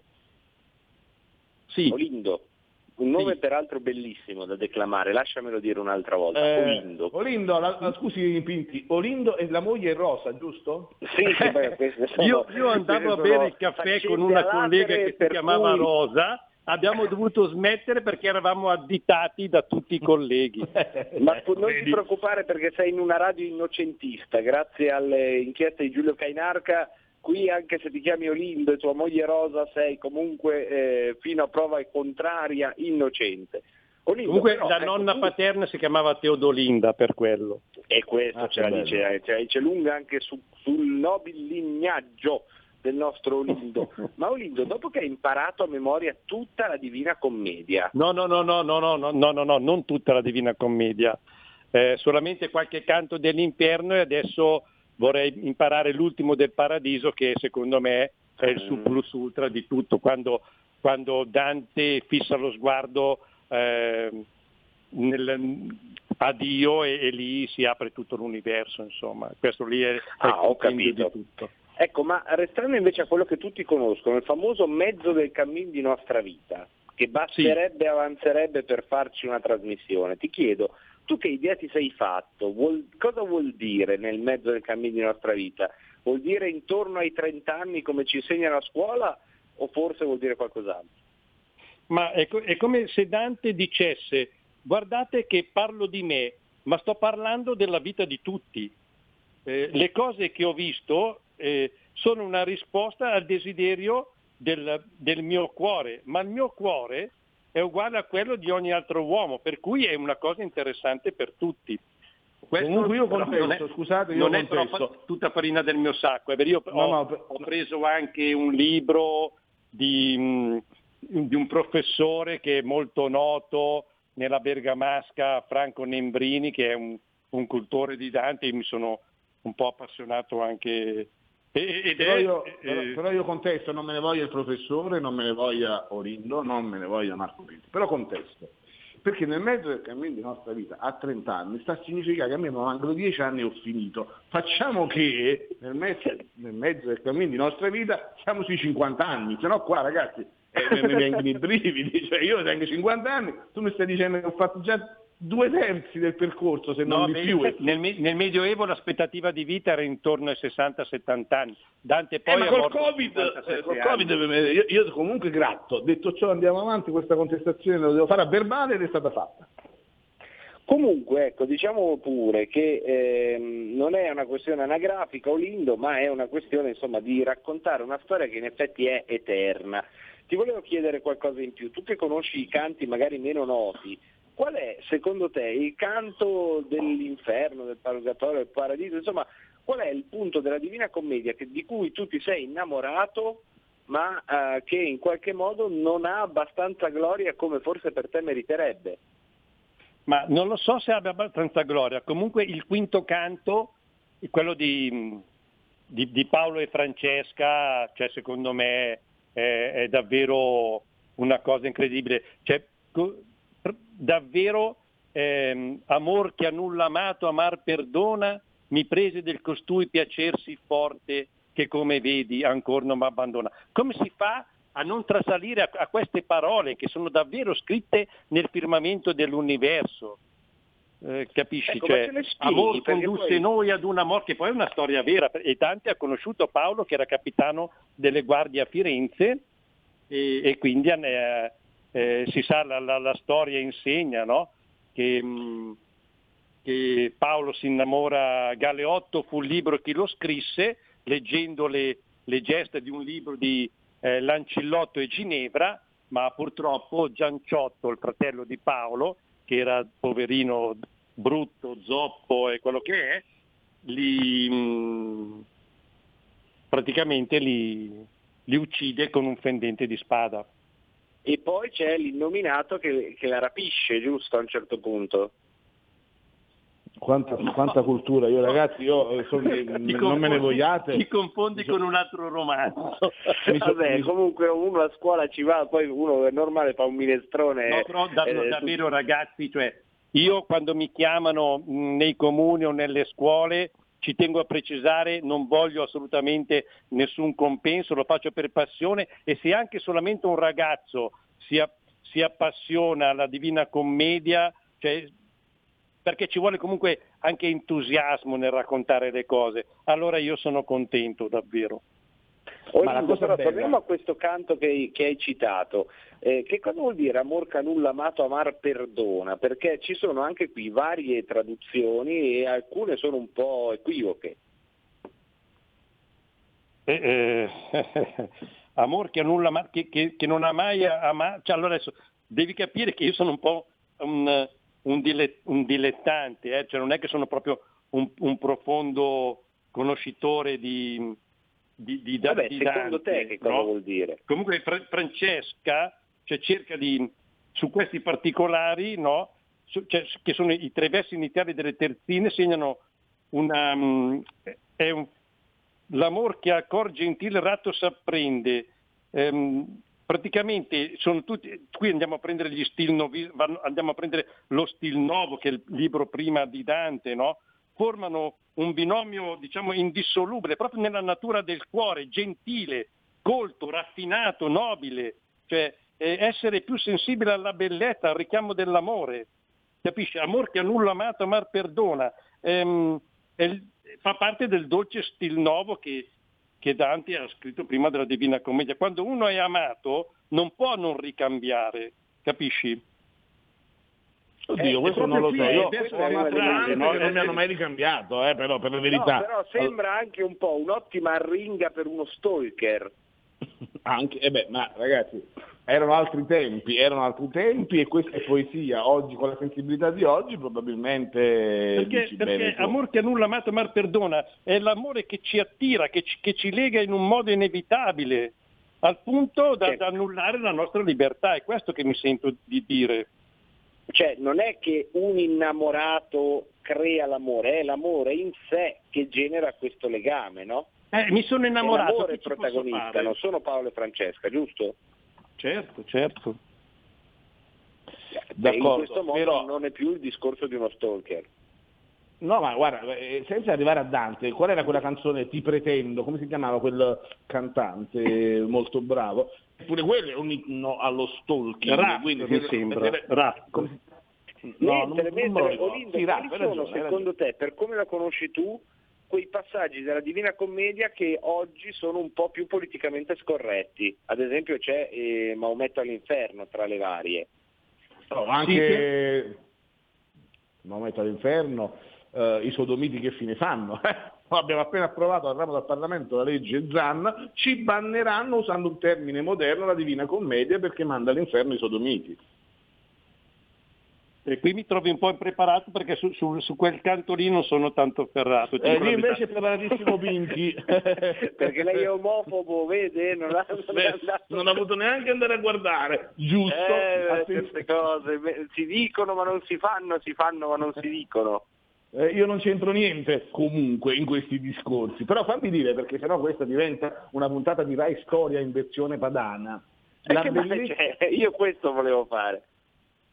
Sì. Olindo, un nome Sì. peraltro bellissimo da declamare, lasciamelo dire un'altra volta. Eh, Olindo. Olindo, la- la- scusi Pinti, Olindo e la moglie è Rosa, giusto? Sì, sì, beh, sono- Io, io andavo a bere il caffè con una collega che si chiamava cui- Rosa, abbiamo dovuto smettere perché eravamo additati da tutti i colleghi. Ma non ti preoccupare perché sei in una radio innocentista, grazie alle inchieste di Giulio Cainarca, qui anche se ti chiami Olindo e tua moglie Rosa sei comunque eh, fino a prova contraria innocente. Olindo, Comunque però, la ecco, nonna tu- paterna si chiamava Teodolinda per quello. E questo Ah, ce la dice, ce la dice lunga anche su- sul nobile lignaggio del nostro Olindo. Ma Olindo, dopo che hai imparato a memoria tutta la Divina Commedia, No, no, no, no, no, no, no, no, no, no, non tutta la Divina Commedia, Eh, solamente qualche canto dell'inferno e adesso vorrei imparare l'ultimo del paradiso che secondo me è il surplus ultra di tutto, quando, quando Dante fissa lo sguardo eh, nel- a Dio e, e lì si apre tutto l'universo, insomma, questo lì è, è Ah, il ho capito. di tutto. Ecco, ma restando invece a quello che tutti conoscono, il famoso mezzo del cammin di nostra vita, che basterebbe e avanzerebbe per farci una trasmissione, ti chiedo, tu che idea ti sei fatto? Vuol- cosa vuol dire nel mezzo del cammin di nostra vita? Vuol dire intorno ai 30 anni come ci insegna la scuola o forse vuol dire qualcos'altro? Ma è, co- è come se Dante dicesse, guardate che parlo di me, ma sto parlando della vita di tutti. Eh, le cose che ho visto eh, sono una risposta al desiderio del, del mio cuore, ma il mio cuore è uguale a quello di ogni altro uomo, per cui è una cosa interessante per tutti. Questo Comunque io contesto, è- scusate, io non è contesto. però fa- tutta farina del mio sacco. È vero, io No, ho, no, per- ho preso anche un libro di, mh, di un professore che è molto noto nella Bergamasca, Franco Nembrini, che è un, un cultore di Dante, io mi sono un po' appassionato anche... Ed Però io, però, però io contesto, non me ne voglia il professore, non me ne voglia Orindo, non me ne voglia Marco Pinti, però contesto. Perché nel mezzo del cammino di nostra vita, a 30 anni, sta a significare che a me mancano 10 anni e ho finito. Facciamo che nel mezzo, nel mezzo del cammino di nostra vita siamo sui 50 anni, se no qua ragazzi eh, mi vengono i brividi, cioè io tengo 50 anni, tu mi stai dicendo che ho fatto già due terzi del percorso, se non No, di più. nel, nel Medioevo l'aspettativa di vita era intorno ai 60-70 anni. Dante poi Eh, col Covid, 57 eh, col. Covid io, io comunque gratto. Detto ciò andiamo avanti, questa contestazione la devo fare a verbale ed è stata fatta. Comunque, ecco, diciamo pure che ehm, non è una questione anagrafica o lindo, ma è una questione insomma, di raccontare una storia che in effetti è eterna. Ti volevo chiedere qualcosa in più, tu che conosci i canti magari meno noti, qual è secondo te il canto dell'inferno, del purgatorio, del paradiso, insomma, qual è il punto della Divina Commedia che- di cui tu ti sei innamorato ma eh, che in qualche modo non ha abbastanza gloria come forse per te meriterebbe? Ma non lo so se abbia abbastanza gloria. Comunque il quinto canto, quello di, di- di Paolo e Francesca, cioè, secondo me è, è davvero una cosa incredibile. Cioè, davvero ehm, amor che a nulla amato, amar perdona, mi prese del costui piacersi forte che come vedi ancora non mi abbandona. Come si fa a non trasalire a, a queste parole che sono davvero scritte nel firmamento dell'universo? Eh, capisci? Ecco, cioè, spieghi? amor condusse poi- noi ad un amor che poi è una storia vera e Dante ha conosciuto Paolo che era capitano delle guardie a Firenze e, e quindi eh, eh, si sa la, la- la storia insegna no? che, mh, che Paolo si innamora Galeotto fu il libro chi lo scrisse leggendo le, le gesta di un libro di eh, Lancillotto e Ginevra ma purtroppo Gianciotto il fratello di Paolo che era poverino brutto, zoppo e quello che è li, mh, praticamente li, li uccide con un fendente di spada. E poi c'è l'innominato che, che la rapisce, giusto, a un certo punto. Quanta, quanta cultura, io ragazzi, io eh, so che, Ti non me ne confondi- vogliate. Ti confondi con un altro romanzo. Vabbè, comunque uno a scuola ci va, poi uno è normale fa un minestrone. No, però da- eh, davvero ragazzi, cioè, io quando mi chiamano mh, nei comuni o nelle scuole ci tengo a precisare, non voglio assolutamente nessun compenso, lo faccio per passione e se anche solamente un ragazzo si, a- si appassiona alla Divina Commedia, cioè, perché ci vuole comunque anche entusiasmo nel raccontare le cose, allora io sono contento davvero. Cosa però bella- torniamo a questo canto che, hai- che hai citato. Eh, che cosa vuol dire amor che a nulla amato, amar perdona? Perché ci sono anche qui varie traduzioni e alcune sono un po' equivoche. Eh, eh, amor che, nulla che, che- che non ha mai amato. Cioè, allora adesso devi capire che io sono un po' un, un dile- un dilettante, eh, cioè non è che sono proprio un, un profondo conoscitore di, di, di, Vabbè, di secondo Dante, te che cosa no? vuol dire? Comunque Fra- Francesca cioè, cerca di, su questi particolari, no? Su- cioè, che sono i tre versi iniziali delle terzine, segnano una, mm, è un- l'amor che a cor gentil ratto s'apprende. Ehm, praticamente sono tutti, qui andiamo a prendere gli stil novi, andiamo a prendere lo stil nuovo che è il libro prima di Dante, no? Formano un binomio diciamo indissolubile proprio nella natura del cuore, gentile, colto, raffinato, nobile, cioè eh, essere più sensibile alla bellezza, al richiamo dell'amore, capisci? Amor che a nulla amato, amar perdona, Ehm, è fa parte del dolce stil nuovo che, che Dante ha scritto prima della Divina Commedia. Quando uno è amato non può non ricambiare, capisci? Oddio, Eh, questo non lo so. Io cose, no? non mi hanno mai ricambiato, eh, però per la verità. No, però sembra anche un po' un'ottima arringa per uno stalker. Anche, eh beh, ma ragazzi, erano altri tempi, erano altri tempi e questa è poesia. Oggi, con la sensibilità di oggi, probabilmente... Perché, perché amor che nulla amato mar perdona è l'amore che ci attira, che ci, che ci lega in un modo inevitabile, al punto da, da annullare la nostra libertà. È questo che mi sento di dire. Cioè, non è che un innamorato crea l'amore, è l'amore in sé che genera questo legame, no? Eh, mi sono È innamorato. l'amore ci posso protagonista, non sono Paolo e Francesca, giusto? Certo, certo. Beh, in questo modo però- non è più il discorso di uno stalker. No, ma guarda, eh, senza arrivare a Dante, qual era quella canzone Ti pretendo? Come si chiamava quel cantante molto bravo? Eppure quello è un inno allo stalking. Raff, quindi mi se- sembra. come si- No, non, mentre, non me lo mentre ricordo. Olindo, Sì, hai sono ragione, secondo te, per come la conosci tu, quei passaggi della Divina Commedia che oggi sono un po' più politicamente scorretti? Ad esempio c'è eh, Maometto all'inferno tra le varie. No, anche Maometto all'inferno, eh, i sodomiti che fine fanno? Abbiamo appena approvato al ramo del Parlamento la legge Zan, ci banneranno usando un termine moderno la Divina Commedia perché manda all'inferno i sodomiti. E qui mi trovi un po' impreparato perché su, su- su quel canto lì non sono tanto ferrato. ti Eh, verità. invece è preparatissimo Pinchi. Perché lei è omofobo, vede? Non ha, non è Beh, andato- non ha avuto neanche andare a guardare, giusto? Eh, queste cose si dicono ma non si fanno, si fanno ma non si dicono. Eh, io non c'entro niente comunque in questi discorsi, però fammi dire perché sennò questa diventa una puntata di Rai Storia in versione padana. Bellezza- c'è? Io questo volevo fare.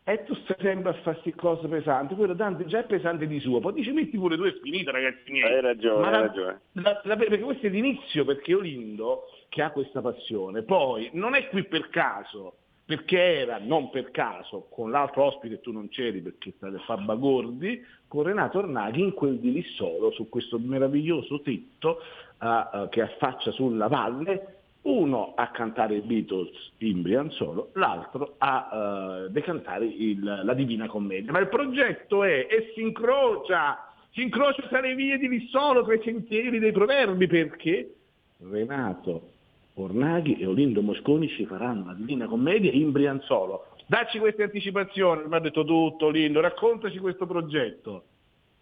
E tu stai sempre a fare queste cose pesanti, quello Dante già è pesante di suo, poi dici metti pure tu è finita ragazzi miei. Hai ragione, hai la- ragione. la- la- perché questo è l'inizio, perché Olindo, che ha questa passione, poi non è qui per caso, perché era, non per caso, con l'altro ospite tu non c'eri perché state a bagordi, con Renato Ornaghi in quel di lì solo, su questo meraviglioso tetto eh, eh, che affaccia sulla valle, uno a cantare i Beatles in Brianzolo, l'altro a eh, decantare il- la Divina Commedia. Ma il progetto è, e si incrocia, si incrocia tra le vie di Lissolo, tra i sentieri dei proverbi, perché Renato Ornaghi e Olindo Mosconi ci faranno la Divina Commedia in Brianzolo. Dacci queste anticipazioni, mi ha detto tutto Olindo, raccontaci questo progetto.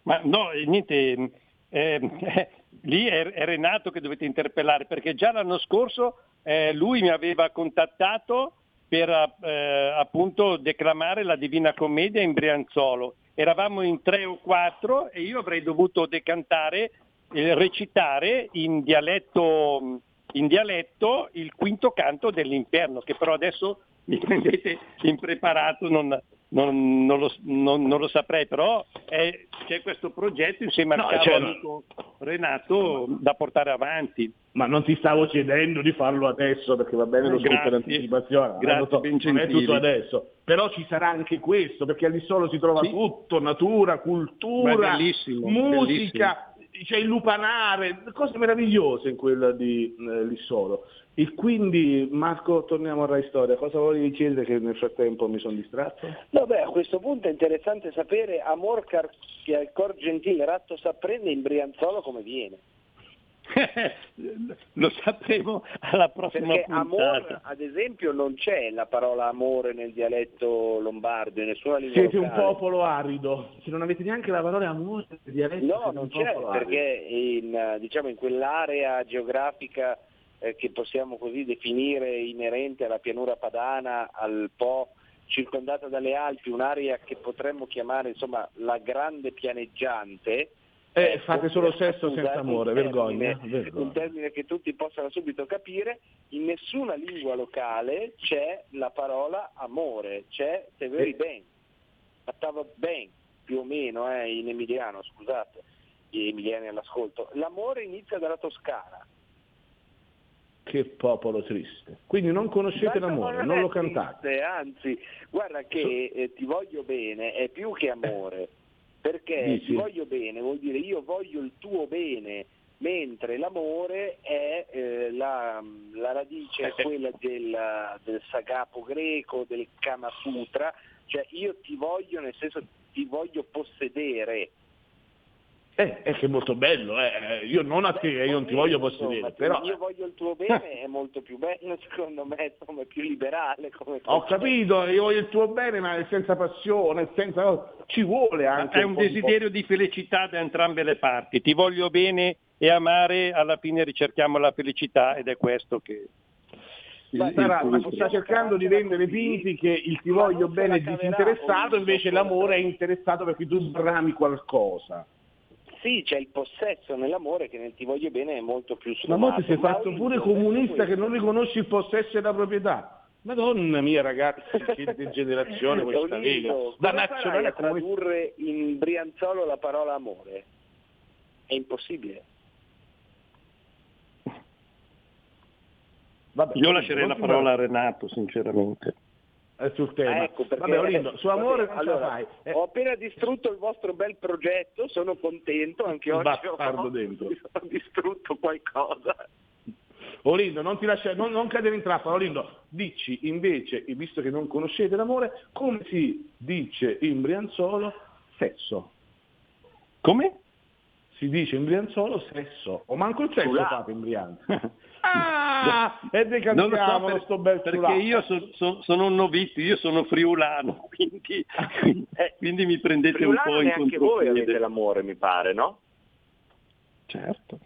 Ma no, eh, niente, eh, lì è, è Renato che dovete interpellare perché già l'anno scorso eh, lui mi aveva contattato per eh, appunto declamare la Divina Commedia in Brianzolo. Eravamo in tre o quattro e io avrei dovuto decantare, eh, recitare in dialetto, in dialetto il quinto canto dell'inferno, che però adesso mi prendete impreparato, non, non- non lo, non- non lo saprei, però è- c'è questo progetto insieme al No, caro cioè, amico Renato da portare avanti. Ma non ti stavo chiedendo di farlo adesso perché va bene lo scopo grazie. dell'anticipazione, eh, Grazie, so, non è tutto adesso, però ci sarà anche questo perché lì solo si trova Sì. tutto, natura, cultura, bellissimo, musica, c'è il lupanare, cose meravigliose in quella di eh, lì solo. E quindi Marco, torniamo a Rai Storia, cosa volevi chiedere che nel frattempo mi sono distratto? No, beh, a questo punto è interessante sapere Amor Car- cor gentile ratto s'apprende in Brianzolo come viene. Lo sapremo alla prossima Perché puntata. amor, ad esempio, non c'è la parola amore nel dialetto lombardo, in nessuna lingua Siete un locale. popolo arido, se non avete neanche la parola amore nel dialetto, No, non un c'è, perché in, diciamo, in quell'area geografica eh, che possiamo così definire inerente alla pianura padana, al Po, circondata dalle Alpi, un'area che potremmo chiamare insomma la grande pianeggiante. Eh, ecco, fate solo sesso senza amore, vergogna, termine- vergogna. Un termine che tutti possano subito capire, in nessuna lingua locale c'è la parola amore, c'è te veri Eh. ben, stava ben, più o meno eh, in emiliano, scusate, gli emiliani all'ascolto. L'amore inizia dalla Toscana. Che popolo triste. Quindi non conoscete l'amore, non lo cantate. triste, Anzi, guarda che eh, ti voglio bene è più che amore, perché Dici? ti voglio bene vuol dire io voglio il tuo bene, mentre l'amore è eh, la, la radice è quella del, del sagapo greco, del Kama Sutra, cioè io ti voglio nel senso ti voglio possedere. Eh, è che è molto bello, eh. io non a te, io non ti voglio possedere, però... Io voglio il tuo bene, è molto più bello, secondo me, insomma, è più liberale come Ho capito, io voglio il tuo bene, ma senza passione, senza... ci vuole anche È un di- desiderio di felicità da entrambe le parti. Ti voglio bene e amare, alla fine ricerchiamo la felicità ed è questo che... Ma, sarà- ma sta cercando di vendere Pinti che il ti voglio bene è disinteressato, invece l'amore è interessato perché tu brami qualcosa. Sì, c'è il possesso nell'amore che nel ti voglio bene è molto più Ma mo ti sei fatto pure comunista che non riconosci il possesso e la proprietà. Madonna mia ragazzi, che degenerazione questa Lega. Da nazionale a tradurre in Brianzolo la parola amore? È impossibile. Vabbè, Io lascerei la parola a Renato, sinceramente. Eh, sul tema. Ecco, perché Vabbè, Olindo, su amore vabbè, non ce la allora, fai. Eh, Ho appena distrutto il vostro bel progetto, sono contento, anche oggi ho, dentro. ho distrutto qualcosa. Olindo, non ti lascia, non, non cadere in trappola, Olindo, dici invece, visto che non conoscete l'amore, come si dice in Brianzolo sesso? Come? Si dice in Brianzolo sesso, o manco il sesso fate in Brianza. ah, e Non decantiamo lo so per- sto bel perché io so- so- sono un novizio, io sono friulano, quindi, quindi, quindi mi prendete un Friulano po' in neanche voi contropiede. avete l'amore, mi pare, no? Certo.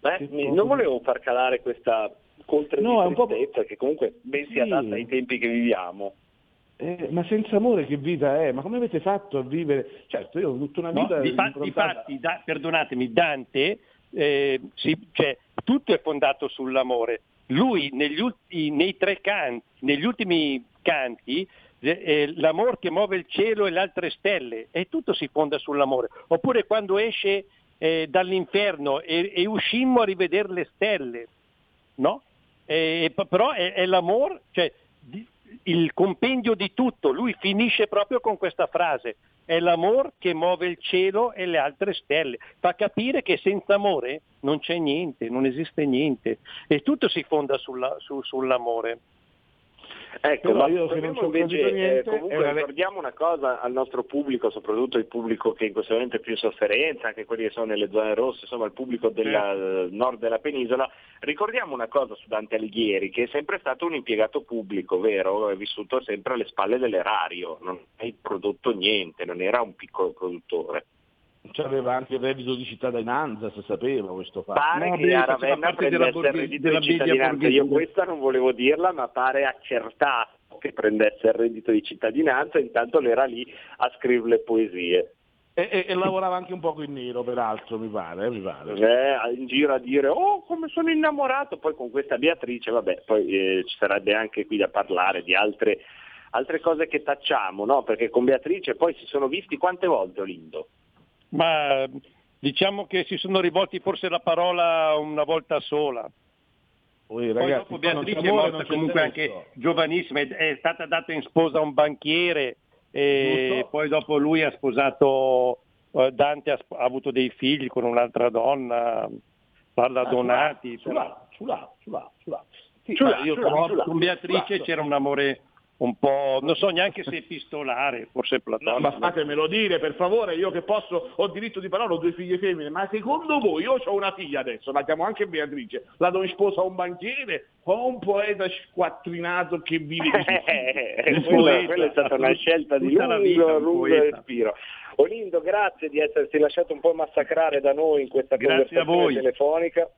Beh, mi- non volevo far calare questa coltre No, un di tristezza che comunque ben si Sì. adatta ai tempi che viviamo. Eh, ma senza amore che vita è? Ma come avete fatto a vivere? Certo, io ho tutta una No, vita di fa- difatti, da- perdonatemi, Dante, eh, sì, cioè, tutto è fondato sull'amore. Lui negli, ulti- nei tre canti, negli ultimi canti, eh, eh, l'amore che muove il cielo e le altre stelle, e tutto si fonda sull'amore. Oppure quando esce eh, dall'inferno e, e uscimmo a rivedere le stelle, no? Eh, p- però è, è l'amore, cioè il compendio di tutto, lui finisce proprio con questa frase, è l'amore che muove il cielo e le altre stelle, fa capire che senza amore non c'è niente, non esiste niente e tutto si fonda sulla- su- sull'amore. Ecco, ma io torniamo non ci ho invece, eh, niente, comunque è una- ricordiamo una cosa al nostro pubblico, soprattutto il pubblico che in questo momento è più in sofferenza, anche quelli che sono nelle zone rosse, insomma il pubblico del nord della penisola, ricordiamo una cosa su Dante Alighieri, che è sempre stato un impiegato pubblico, vero? È vissuto sempre alle spalle dell'erario, non ha prodotto niente, non era un piccolo produttore. C'aveva anche il reddito di cittadinanza, si sapeva questo fatto. Pare No, che beh, a Ravenna prendesse il reddito della di cittadinanza. Io questa non volevo dirla, ma pare accertato che prendesse il reddito di cittadinanza, intanto l'era lì a scrivere le poesie. E, e- e lavorava anche un poco in nero, peraltro, mi pare, eh, mi pare. Eh, in giro a dire oh come sono innamorato, poi con questa Beatrice, vabbè, poi eh, ci sarebbe anche qui da parlare di altre, altre cose che tacciamo, no? Perché con Beatrice poi si sono visti quante volte Olindo? Ma diciamo che si sono rivolti forse la parola una volta sola. Poi, Poi ragazzi, dopo non c'è Beatrice è amore, morta comunque anche giovanissima, è- stata data in sposa a un banchiere e Giusto. poi dopo lui ha sposato, eh, Dante ha, sp- ha avuto dei figli con un'altra donna, parla Ah, Donati. Sulà, sulà, sulà, sulà. Sì, io sulà. con Beatrice c'era un amore un po', non so neanche se epistolare, forse No, platonico. ma fatemelo dire, per favore, io che posso, ho diritto di parola, ho due figlie femmine, ma secondo voi, io ho una figlia adesso, la chiamo anche Beatrice, la do in sposa a un banchiere o un poeta squattrinato che vive Eh, suffragio? quella, è stata una scelta di la vita, lungo, lungo respiro. Olindo, grazie di essersi lasciato un po' massacrare da noi in questa Grazie conversazione telefonica.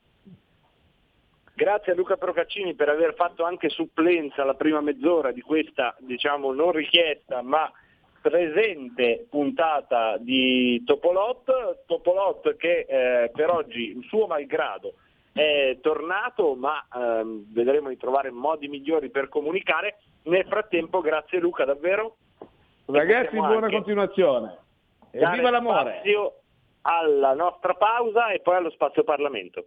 Grazie a Luca Procaccini per aver fatto anche supplenza la prima mezz'ora di questa, diciamo, non richiesta, ma presente puntata di Topolot. Topolot che eh, per oggi, suo malgrado, è tornato, ma ehm, vedremo di trovare modi migliori per comunicare. Nel frattempo, grazie Luca, davvero. Ragazzi, buona continuazione. E viva l'amore! alla nostra pausa e poi allo spazio Parlamento.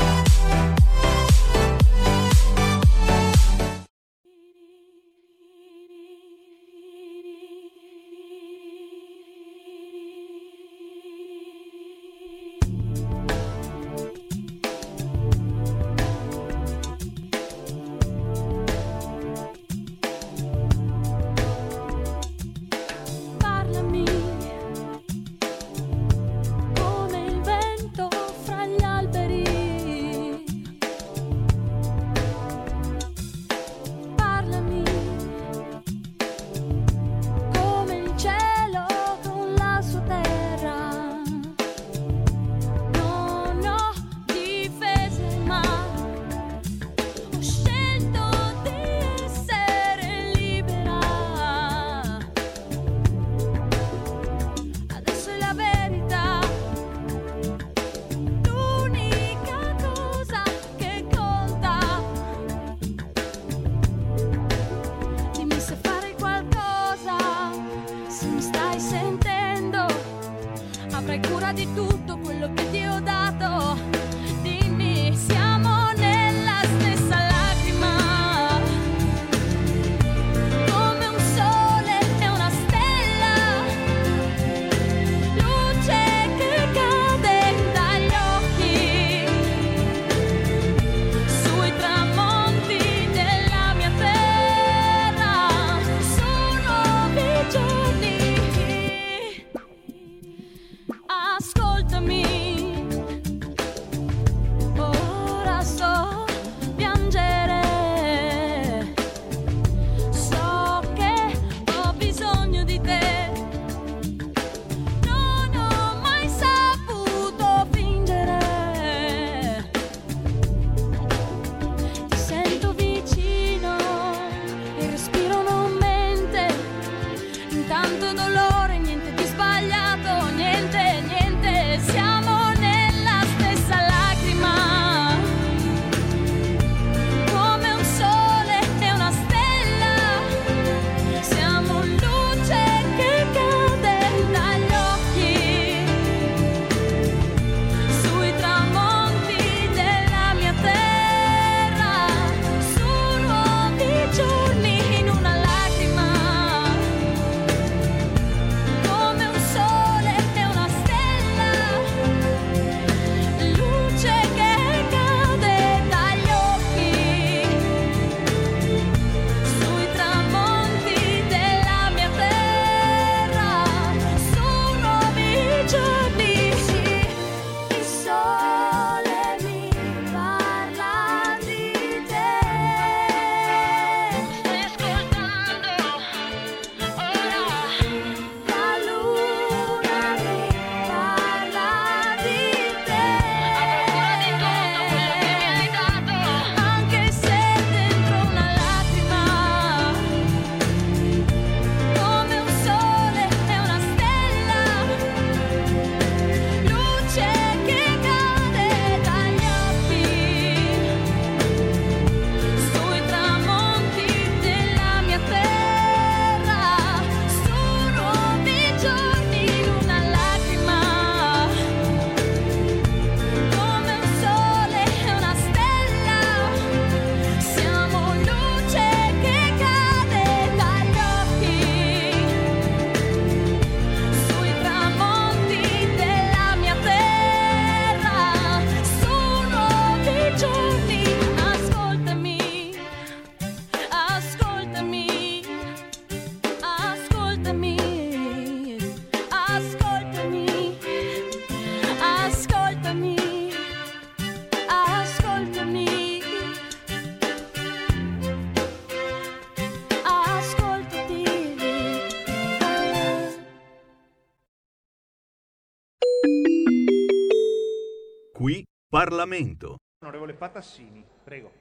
Parlamento. Onorevole Patassini, prego.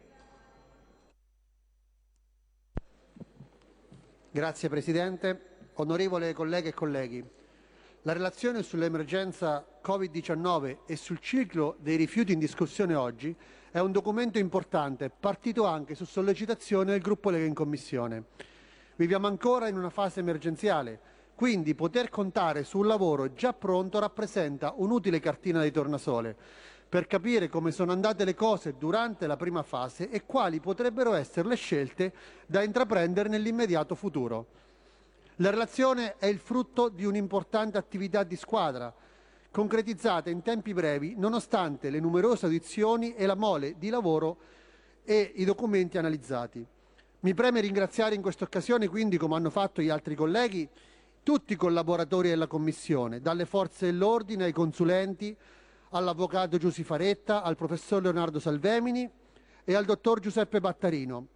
Grazie Presidente. Onorevole colleghe e colleghi, la relazione sull'emergenza Covid-19 e sul ciclo dei rifiuti in discussione oggi è un documento importante, partito anche su sollecitazione del gruppo Lega in Commissione. Viviamo ancora in una fase emergenziale, quindi poter contare su un lavoro già pronto rappresenta un'utile cartina di tornasole per capire come sono andate le cose durante la prima fase e quali potrebbero essere le scelte da intraprendere nell'immediato futuro. La relazione è il frutto di un'importante attività di squadra, concretizzata in tempi brevi nonostante le numerose audizioni e la mole di lavoro e i documenti analizzati. Mi preme ringraziare in questa occasione, quindi, come hanno fatto gli altri colleghi, tutti i collaboratori della Commissione, dalle forze dell'ordine ai consulenti, all'avvocato Giussi Faretta, al professor Leonardo Salvemini e al dottor Giuseppe Battarino,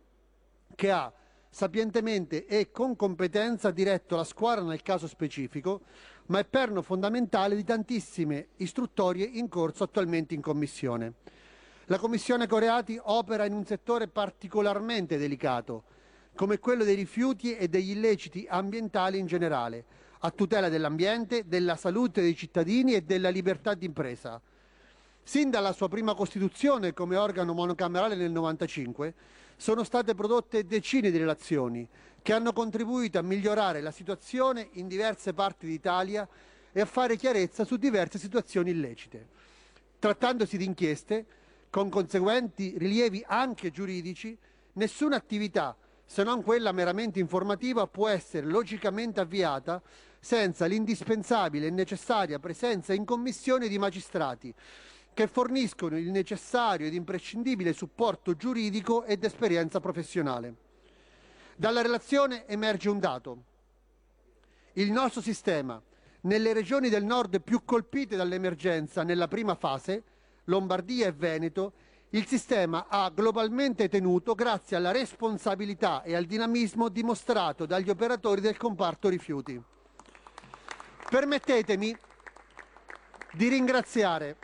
che ha sapientemente e con competenza diretto la squadra nel caso specifico, ma è perno fondamentale di tantissime istruttorie in corso attualmente in Commissione. La Commissione Coreati opera in un settore particolarmente delicato, come quello dei rifiuti e degli illeciti ambientali in generale, a tutela dell'ambiente, della salute dei cittadini e della libertà d'impresa. Sin dalla sua prima costituzione come organo monocamerale nel 1995 sono state prodotte decine di relazioni che hanno contribuito a migliorare la situazione in diverse parti d'Italia e a fare chiarezza su diverse situazioni illecite. Trattandosi di inchieste, con conseguenti rilievi anche giuridici, nessuna attività, se non quella meramente informativa, può essere logicamente avviata senza l'indispensabile e necessaria presenza in commissione di magistrati che forniscono il necessario ed imprescindibile supporto giuridico ed esperienza professionale. Dalla relazione emerge un dato. Il nostro sistema, nelle regioni del nord più colpite dall'emergenza nella prima fase, Lombardia e Veneto, il sistema ha globalmente tenuto grazie alla responsabilità e al dinamismo dimostrato dagli operatori del comparto rifiuti. Permettetemi di ringraziare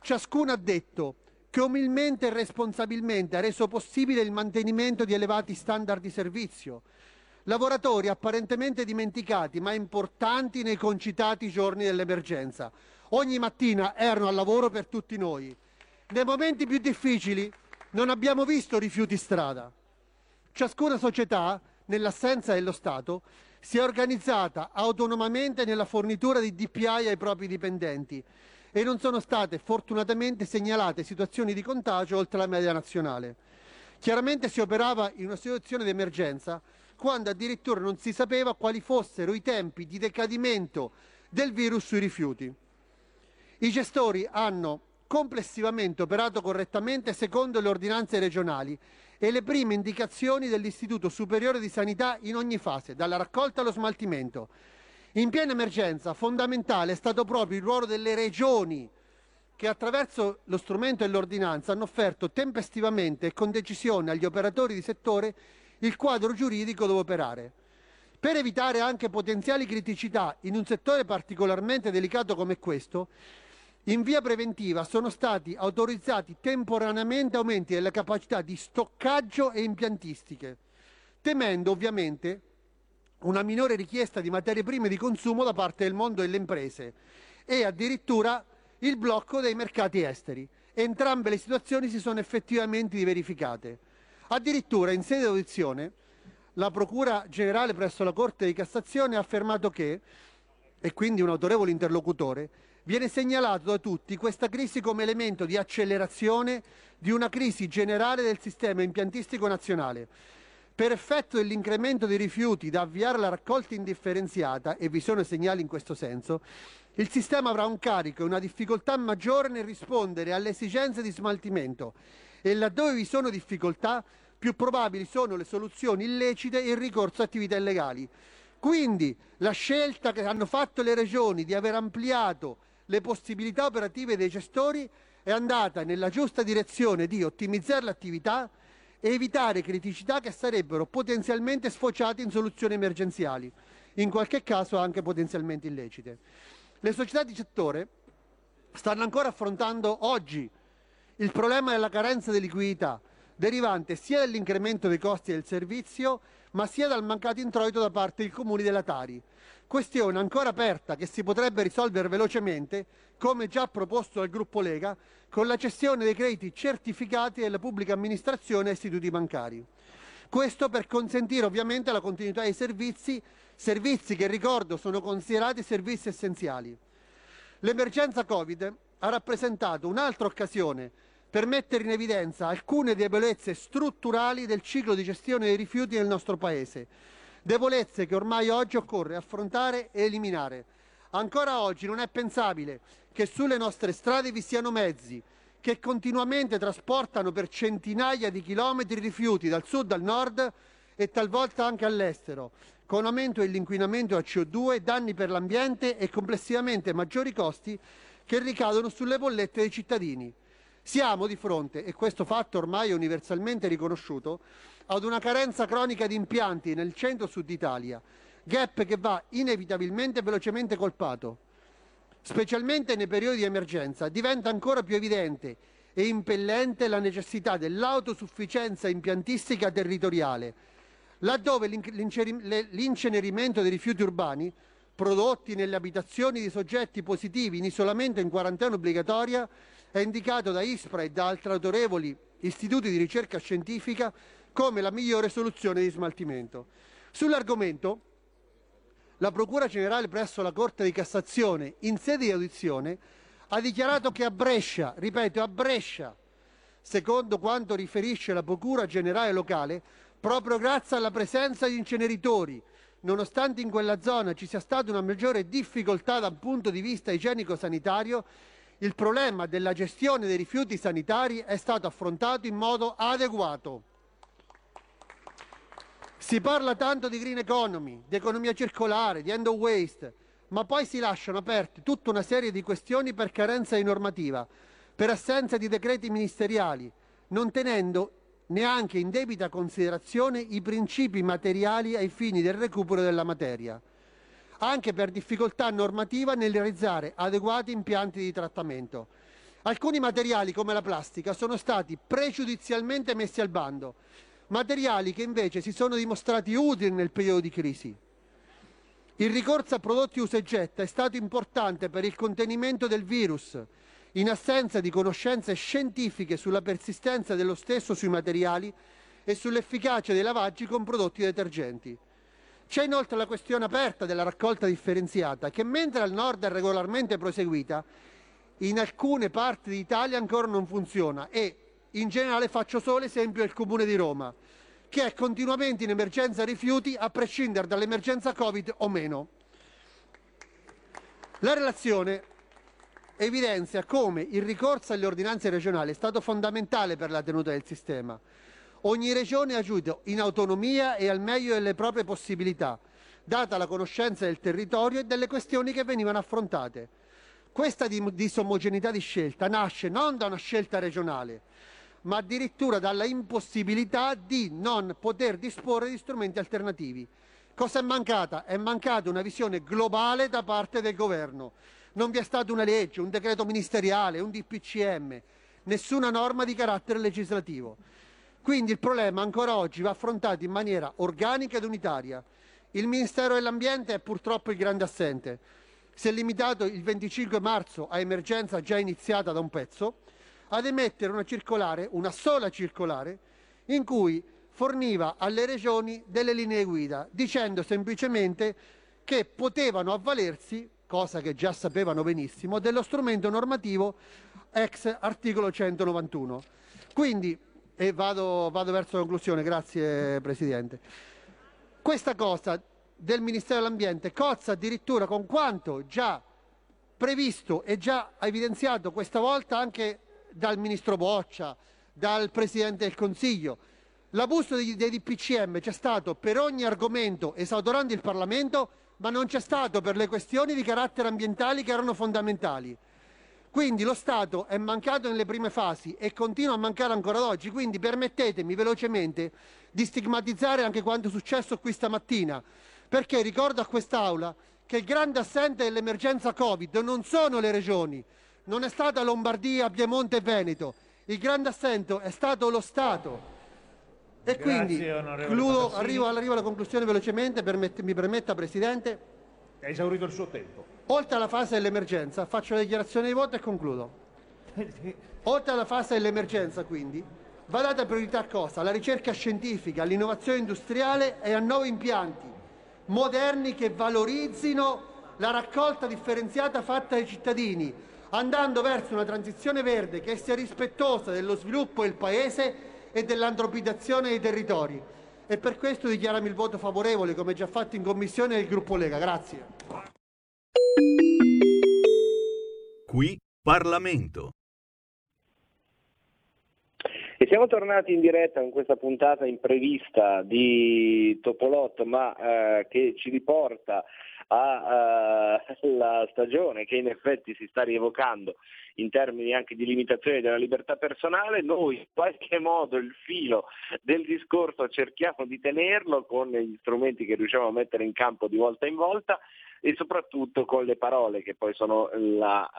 ciascun addetto che umilmente e responsabilmente ha reso possibile il mantenimento di elevati standard di servizio. Lavoratori apparentemente dimenticati ma importanti nei concitati giorni dell'emergenza. Ogni mattina erano al lavoro per tutti noi. Nei momenti più difficili non abbiamo visto rifiuti strada. Ciascuna società, nell'assenza dello Stato, si è organizzata autonomamente nella fornitura di DPI ai propri dipendenti e non sono state fortunatamente segnalate situazioni di contagio oltre la media nazionale. Chiaramente si operava in una situazione di emergenza quando addirittura non si sapeva quali fossero i tempi di decadimento del virus sui rifiuti. I gestori hanno complessivamente operato correttamente secondo le ordinanze regionali e le prime indicazioni dell'Istituto Superiore di Sanità in ogni fase, dalla raccolta allo smaltimento. In piena emergenza fondamentale è stato proprio il ruolo delle regioni che attraverso lo strumento dell'ordinanza hanno offerto tempestivamente e con decisione agli operatori di settore il quadro giuridico dove operare. Per evitare anche potenziali criticità in un settore particolarmente delicato come questo, in via preventiva sono stati autorizzati temporaneamente aumenti delle capacità di stoccaggio e impiantistiche, temendo ovviamente una minore richiesta di materie prime di consumo da parte del mondo delle imprese e addirittura il blocco dei mercati esteri. Entrambe le situazioni si sono effettivamente verificate. Addirittura in sede di audizione la Procura Generale presso la Corte di Cassazione ha affermato che, e quindi un autorevole interlocutore, viene segnalato da tutti questa crisi come elemento di accelerazione di una crisi generale del sistema impiantistico nazionale. Per effetto dell'incremento dei rifiuti da avviare alla raccolta indifferenziata, e vi sono segnali in questo senso, il sistema avrà un carico e una difficoltà maggiore nel rispondere alle esigenze di smaltimento e laddove vi sono difficoltà, più probabili sono le soluzioni illecite e il ricorso a attività illegali. Quindi la scelta che hanno fatto le regioni di aver ampliato le possibilità operative dei gestori è andata nella giusta direzione di ottimizzare l'attività e evitare criticità che sarebbero potenzialmente sfociate in soluzioni emergenziali, in qualche caso anche potenzialmente illecite. Le società di settore stanno ancora affrontando oggi il problema della carenza di liquidità, derivante sia dall'incremento dei costi del servizio, ma sia dal mancato introito da parte dei comuni della Tari. Questione ancora aperta che si potrebbe risolvere velocemente, come già proposto dal gruppo Lega, con la cessione dei crediti certificati della pubblica amministrazione ai istituti bancari. Questo per consentire ovviamente la continuità dei servizi, servizi che ricordo sono considerati servizi essenziali. L'emergenza Covid ha rappresentato un'altra occasione per mettere in evidenza alcune debolezze strutturali del ciclo di gestione dei rifiuti nel nostro Paese, debolezze che ormai oggi occorre affrontare e eliminare. Ancora oggi non è pensabile che sulle nostre strade vi siano mezzi che continuamente trasportano per centinaia di chilometri rifiuti dal sud al nord e talvolta anche all'estero, con aumento dell'inquinamento a CO2, danni per l'ambiente e complessivamente maggiori costi che ricadono sulle bollette dei cittadini. Siamo di fronte, e questo fatto ormai è universalmente riconosciuto, ad una carenza cronica di impianti nel centro-sud Italia, gap che va inevitabilmente e velocemente colpato. Specialmente nei periodi di emergenza diventa ancora più evidente e impellente la necessità dell'autosufficienza impiantistica territoriale, laddove l'incenerimento dei rifiuti urbani prodotti nelle abitazioni di soggetti positivi in isolamento in quarantena obbligatoria è indicato da ISPRA e da altri autorevoli istituti di ricerca scientifica come la migliore soluzione di smaltimento. Sull'argomento, la Procura Generale presso la Corte di Cassazione, in sede di audizione, ha dichiarato che a Brescia, ripeto, a Brescia, secondo quanto riferisce la Procura Generale locale, proprio grazie alla presenza di inceneritori, nonostante in quella zona ci sia stata una maggiore difficoltà dal punto di vista igienico-sanitario, il problema della gestione dei rifiuti sanitari è stato affrontato in modo adeguato. Si parla tanto di green economy, di economia circolare, di end of waste, ma poi si lasciano aperte tutta una serie di questioni per carenza di normativa, per assenza di decreti ministeriali, non tenendo neanche in debita considerazione i principi materiali ai fini del recupero della materia, anche per difficoltà normativa nel realizzare adeguati impianti di trattamento. Alcuni materiali, come la plastica, sono stati pregiudizialmente messi al bando, materiali che invece si sono dimostrati utili nel periodo di crisi. Il ricorso a prodotti usa e getta è stato importante per il contenimento del virus, in assenza di conoscenze scientifiche sulla persistenza dello stesso sui materiali e sull'efficacia dei lavaggi con prodotti detergenti. C'è inoltre la questione aperta della raccolta differenziata che mentre al nord è regolarmente proseguita, in alcune parti d'Italia ancora non funziona e in generale faccio solo esempio del Comune di Roma, che è continuamente in emergenza rifiuti a prescindere dall'emergenza Covid o meno. La relazione evidenzia come il ricorso alle ordinanze regionali è stato fondamentale per la tenuta del sistema. Ogni regione agito in autonomia e al meglio delle proprie possibilità, data la conoscenza del territorio e delle questioni che venivano affrontate. Questa disomogeneità di scelta nasce non da una scelta regionale, ma addirittura dalla impossibilità di non poter disporre di strumenti alternativi. Cosa è mancata? È mancata una visione globale da parte del governo. Non vi è stata una legge, un decreto ministeriale, un DPCM, nessuna norma di carattere legislativo. Quindi il problema ancora oggi va affrontato in maniera organica ed unitaria. Il Ministero dell'Ambiente è purtroppo il grande assente. Si è limitato il 25 marzo a emergenza già iniziata da un pezzo ad emettere una circolare, una sola circolare, in cui forniva alle regioni delle linee guida, dicendo semplicemente che potevano avvalersi, cosa che già sapevano benissimo, dello strumento normativo ex articolo 191. Quindi, e vado, vado verso la conclusione, grazie Presidente, questa cosa del Ministero dell'Ambiente cozza addirittura con quanto già previsto e già evidenziato questa volta anche dal Ministro Boccia, dal Presidente del Consiglio. L'abuso dei, dei DPCM c'è stato per ogni argomento esautorando il Parlamento, ma non c'è stato per le questioni di carattere ambientali che erano fondamentali. Quindi lo Stato è mancato nelle prime fasi e continua a mancare ancora oggi, quindi permettetemi velocemente di stigmatizzare anche quanto è successo qui stamattina, perché ricordo a quest'Aula che il grande assente dell'emergenza Covid non sono le regioni, non è stata Lombardia, Piemonte e Veneto, il grande assento è stato lo Stato. E quindi onorevole chiudo, Patassini. arrivo, arrivo alla conclusione velocemente, permette- mi permetta Presidente. Ha esaurito il suo tempo. Oltre alla fase dell'emergenza, faccio la dichiarazione di voto e concludo. Oltre alla fase dell'emergenza, quindi, va data priorità a cosa? Alla ricerca scientifica, all'innovazione industriale e a nuovi impianti moderni che valorizzino la raccolta differenziata fatta dai cittadini, andando verso una transizione verde che sia rispettosa dello sviluppo del Paese e dell'antropizzazione dei territori. E per questo dichiarami il voto favorevole, come già fatto in Commissione del Gruppo Lega. Grazie. Qui Parlamento. E siamo tornati in diretta con questa puntata imprevista di Topolotto, ma eh, che ci riporta alla stagione che in effetti si sta rievocando in termini anche di limitazione della libertà personale. Noi in qualche modo il filo del discorso cerchiamo di tenerlo con gli strumenti che riusciamo a mettere in campo di volta in volta e soprattutto con le parole che poi sono la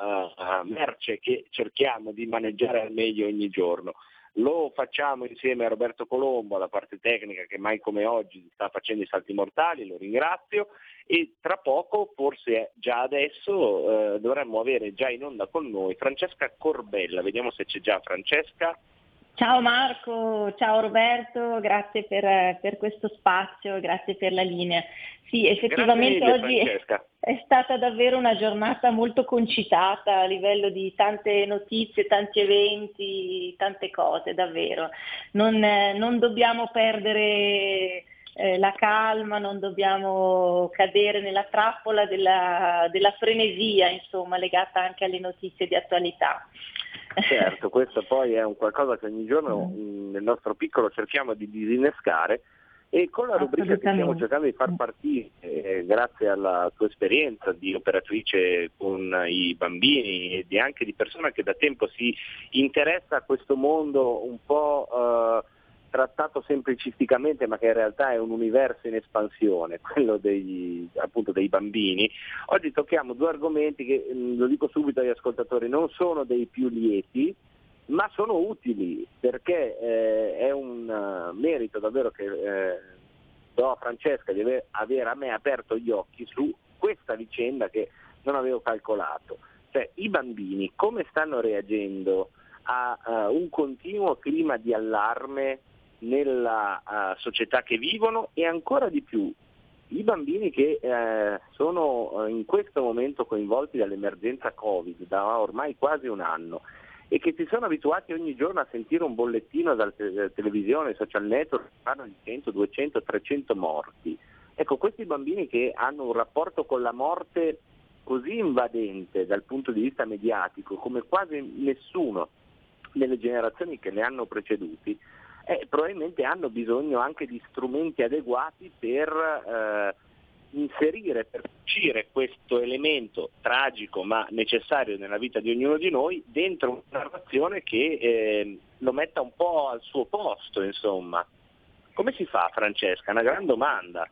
eh, merce che cerchiamo di maneggiare al meglio ogni giorno. Lo facciamo insieme a Roberto Colombo, alla parte tecnica che mai come oggi sta facendo i salti mortali, lo ringrazio e tra poco, forse già adesso, eh, dovremmo avere già in onda con noi Francesca Corbella, vediamo se c'è già Francesca. Ciao Marco, ciao Roberto, grazie per, per questo spazio, grazie per la linea. Sì, effettivamente mille, oggi Francesca. è stata davvero una giornata molto concitata a livello di tante notizie, tanti eventi, tante cose, davvero. Non, non dobbiamo perdere eh, la calma, non dobbiamo cadere nella trappola della, della frenesia, insomma, legata anche alle notizie di attualità. Certo, questo poi è un qualcosa che ogni giorno mh, nel nostro piccolo cerchiamo di disinnescare e con la rubrica che stiamo cercando di far partire, eh, grazie alla tua esperienza di operatrice con i bambini e anche di persona che da tempo si interessa a questo mondo un po' eh, trattato semplicisticamente ma che in realtà è un universo in espansione, quello dei, appunto dei bambini, oggi tocchiamo due argomenti che, mh, lo dico subito agli ascoltatori, non sono dei più lieti, ma sono utili perché eh, è un eh, merito davvero che eh, do a Francesca di aver, aver a me aperto gli occhi su questa vicenda che non avevo calcolato. Cioè i bambini come stanno reagendo a eh, un continuo clima di allarme nella eh, società che vivono e ancora di più i bambini che eh, sono eh, in questo momento coinvolti dall'emergenza Covid da ormai quasi un anno e che si sono abituati ogni giorno a sentire un bollettino dalla te- televisione, social network, parlano di 100, 200, 300 morti. Ecco, questi bambini che hanno un rapporto con la morte così invadente dal punto di vista mediatico come quasi nessuno nelle generazioni che ne hanno preceduti, eh, probabilmente hanno bisogno anche di strumenti adeguati per eh, inserire, per cucire questo elemento tragico ma necessario nella vita di ognuno di noi dentro una narrazione che eh, lo metta un po' al suo posto, insomma. Come si fa Francesca? Una gran domanda.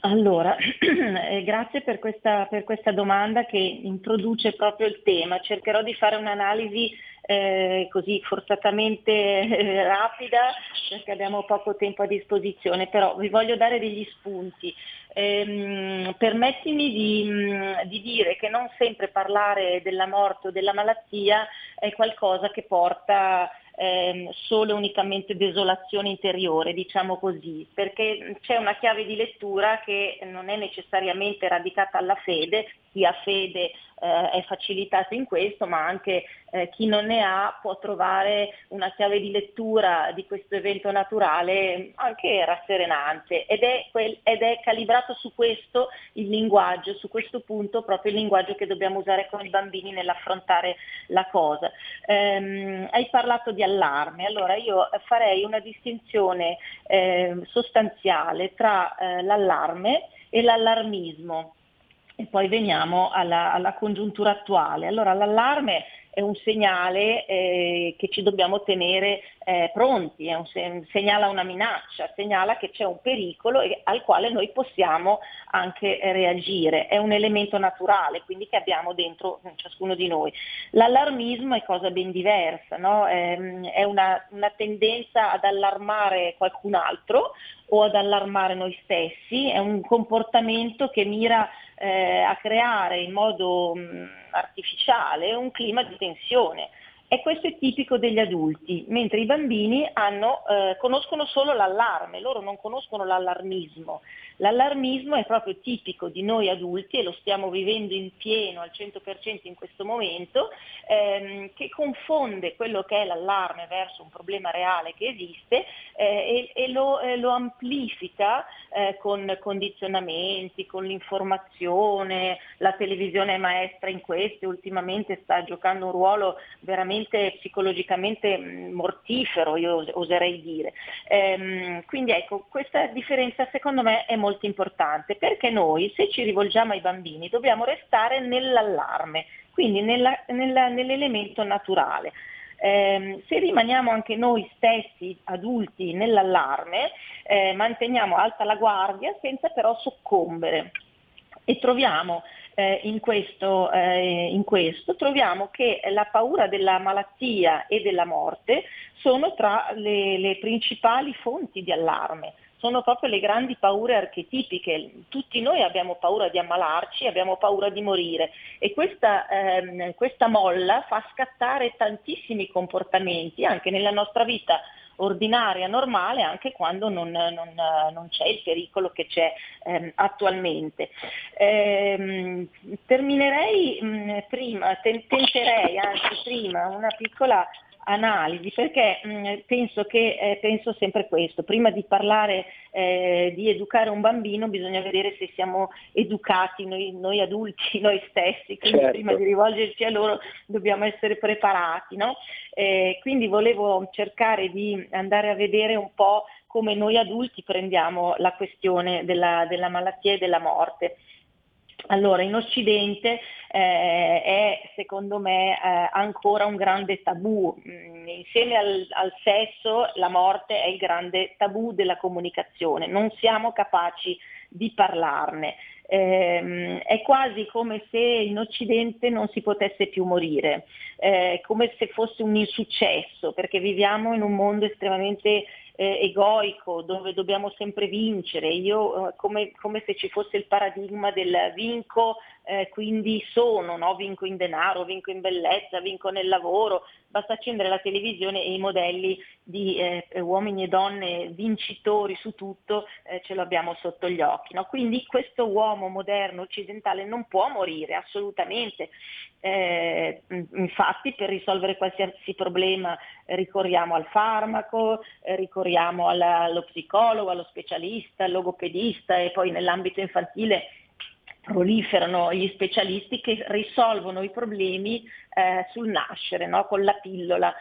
Allora, eh, grazie per questa, per questa domanda che introduce proprio il tema. Cercherò di fare un'analisi eh, così forzatamente eh, rapida perché abbiamo poco tempo a disposizione, però vi voglio dare degli spunti. Ehm, permettimi di, mh, di dire che non sempre parlare della morte o della malattia è qualcosa che porta ehm, solo e unicamente desolazione interiore, diciamo così, perché c'è una chiave di lettura che non è necessariamente radicata alla fede, chi ha fede eh, è facilitato in questo, ma anche eh, chi non ne ha può trovare una chiave di lettura di questo evento naturale anche rasserenante ed è, quel- ed è calibrato su questo il linguaggio, su questo punto proprio il linguaggio che dobbiamo usare con i bambini nell'affrontare la cosa. Ehm, hai parlato di allarme, allora io farei una distinzione eh, sostanziale tra eh, l'allarme e l'allarmismo. E poi veniamo alla, alla congiuntura attuale. Allora l'allarme è un segnale eh, che ci dobbiamo tenere eh, pronti, un se- segnala una minaccia, segnala che c'è un pericolo e- al quale noi possiamo anche reagire. È un elemento naturale, quindi che abbiamo dentro mm, ciascuno di noi. L'allarmismo è cosa ben diversa, no? Ehm, è una, una tendenza ad allarmare qualcun altro o ad allarmare noi stessi, è un comportamento che mira eh, a creare in modo mh, artificiale un clima di tensione. E questo è tipico degli adulti, mentre i bambini hanno, eh, conoscono solo l'allarme, loro non conoscono l'allarmismo. L'allarmismo è proprio tipico di noi adulti e lo stiamo vivendo in pieno al 100% in questo momento, ehm, che confonde quello che è l'allarme verso un problema reale che esiste eh, e, e lo, eh, lo amplifica eh, con condizionamenti, con l'informazione, la televisione è maestra in questo ultimamente sta giocando un ruolo veramente psicologicamente mh, mortifero, io os- oserei dire. Ehm, quindi ecco, questa differenza secondo me è molto importante perché noi se ci rivolgiamo ai bambini dobbiamo restare nell'allarme, quindi nella- nella- nell'elemento naturale. Ehm, se rimaniamo anche noi stessi adulti nell'allarme, eh, manteniamo alta la guardia senza però soccombere e troviamo eh, in, questo, eh, in questo troviamo che la paura della malattia e della morte sono tra le, le principali fonti di allarme sono proprio le grandi paure archetipiche. Tutti noi abbiamo paura di ammalarci, abbiamo paura di morire e questa, ehm, questa molla fa scattare tantissimi comportamenti anche nella nostra vita ordinaria, normale, anche quando non, non, non c'è il pericolo che c'è ehm, attualmente. Ehm, terminerei mh, prima, ten- tenterei anzi prima una piccola analisi perché mh, penso che eh, penso sempre questo, prima di parlare eh, di educare un bambino bisogna vedere se siamo educati noi, noi adulti, noi stessi, quindi Certo. prima di rivolgerci a loro dobbiamo essere preparati. No? Eh, quindi volevo cercare di andare a vedere un po' come noi adulti prendiamo la questione della, della malattia e della morte. Allora, in Occidente eh, è secondo me eh, ancora un grande tabù. Mm, insieme al, al sesso la morte è il grande tabù della comunicazione, non siamo capaci di parlarne. Ehm, è quasi come se in Occidente non si potesse più morire, eh, come se fosse un insuccesso, perché viviamo in un mondo estremamente eh, egoico dove dobbiamo sempre vincere, io eh, come, come se ci fosse il paradigma del vinco, eh, quindi sono, no? vinco in denaro, vinco in bellezza, vinco nel lavoro, basta accendere la televisione e i modelli di eh, uomini e donne vincitori su tutto eh, ce lo abbiamo sotto gli occhi. no? Quindi questo uomo moderno occidentale non può morire assolutamente. Eh, infatti per risolvere qualsiasi problema ricorriamo al farmaco, eh, ricorriamo alla- allo psicologo, allo specialista, al logopedista e poi nell'ambito infantile proliferano gli specialisti che risolvono i problemi eh, sul nascere, no? con la pillola.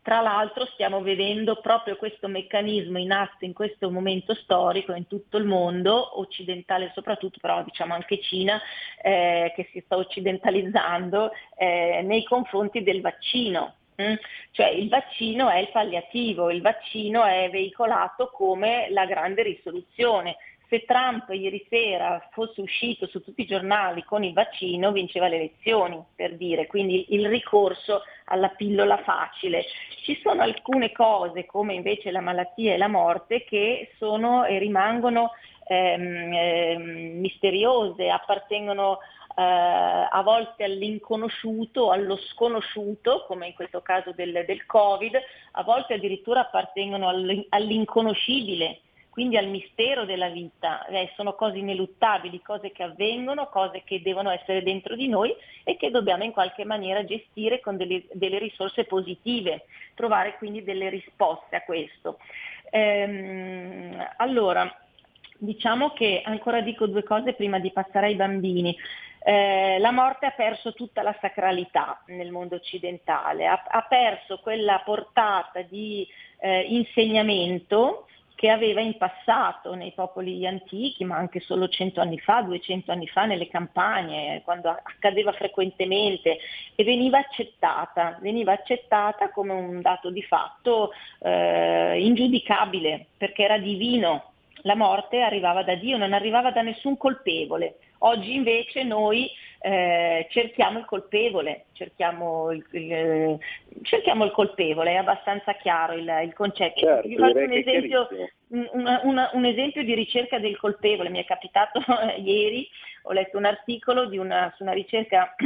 Tra l'altro stiamo vedendo proprio questo meccanismo in atto in questo momento storico in tutto il mondo, occidentale soprattutto, però diciamo anche Cina, eh, che si sta occidentalizzando eh, nei confronti del vaccino. Mm? Cioè il vaccino è il palliativo, il vaccino è veicolato come la grande risoluzione. Se Trump ieri sera fosse uscito su tutti i giornali con il vaccino vinceva le elezioni, per dire, quindi il ricorso alla pillola facile. Ci sono alcune cose, come invece la malattia e la morte, che sono e rimangono ehm, ehm, misteriose, appartengono eh, a volte all'inconosciuto, allo sconosciuto, come in questo caso del, del Covid, a volte addirittura appartengono all'in- all'inconoscibile, quindi al mistero della vita. Eh, sono cose ineluttabili, cose che avvengono, cose che devono essere dentro di noi e che dobbiamo in qualche maniera gestire con delle, delle risorse positive, trovare quindi delle risposte a questo. Ehm, allora, diciamo che ancora dico due cose prima di passare ai bambini. Eh, la morte ha perso tutta la sacralità nel mondo occidentale, ha, ha perso quella portata di eh, insegnamento che aveva in passato nei popoli antichi, ma anche solo 100 anni fa, 200 anni fa nelle campagne, quando accadeva frequentemente e veniva accettata, veniva accettata come un dato di fatto eh, ingiudicabile, perché era divino. La morte arrivava da Dio, non arrivava da nessun colpevole. Oggi invece noi eh, cerchiamo il colpevole, cerchiamo il, il- cerchiamo il colpevole, è abbastanza chiaro il, il concetto. Certo, Vi faccio un esempio, un, una- un esempio di ricerca del colpevole, mi è capitato ieri, ho letto un articolo di una, su una ricerca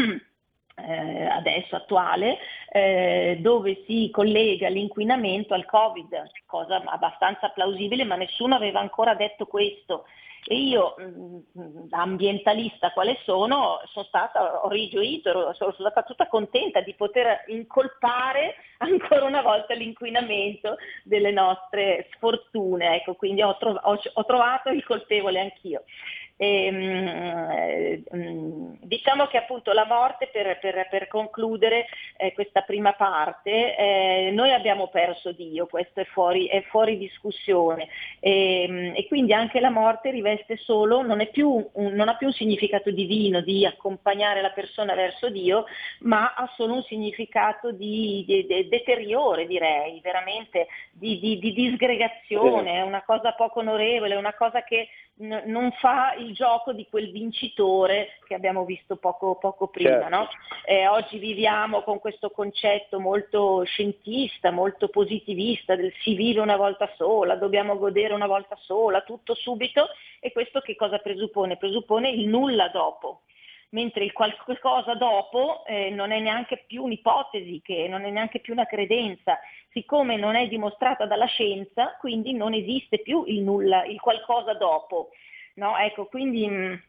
eh, adesso attuale, eh, dove si collega l'inquinamento al Covid, cosa abbastanza plausibile, ma nessuno aveva ancora detto questo. E io, mh, da ambientalista quale sono, sono stata, ho rigioito, sono stata tutta contenta di poter incolpare ancora una volta l'inquinamento delle nostre sfortune. Ecco, quindi ho, trov- ho- ho trovato il colpevole anch'io. Ehm, eh, mm, diciamo che appunto la morte, per, per- per concludere eh, questa prima parte, eh, noi abbiamo perso Dio, questo è fuori, è fuori discussione. E, e quindi anche la morte riveste solo, non, è più un- non ha più un significato divino di accompagnare la persona verso Dio, ma ha solo un significato di, di- di deteriore direi, veramente di, di- di disgregazione, è una cosa poco onorevole, è una cosa che n- non fa il gioco di quel vincitore che abbiamo visto poco, poco prima. Certo. no? Eh, oggi viviamo con questo concetto molto scientista, molto positivista del si vive una volta sola, dobbiamo godere una volta sola, tutto subito e questo che cosa presuppone? Presuppone il nulla dopo. Mentre il qualcosa dopo eh, non è neanche più un'ipotesi, non è neanche più una credenza, siccome non è dimostrata dalla scienza, quindi non esiste più il nulla, il qualcosa dopo. No? Ecco, quindi mh,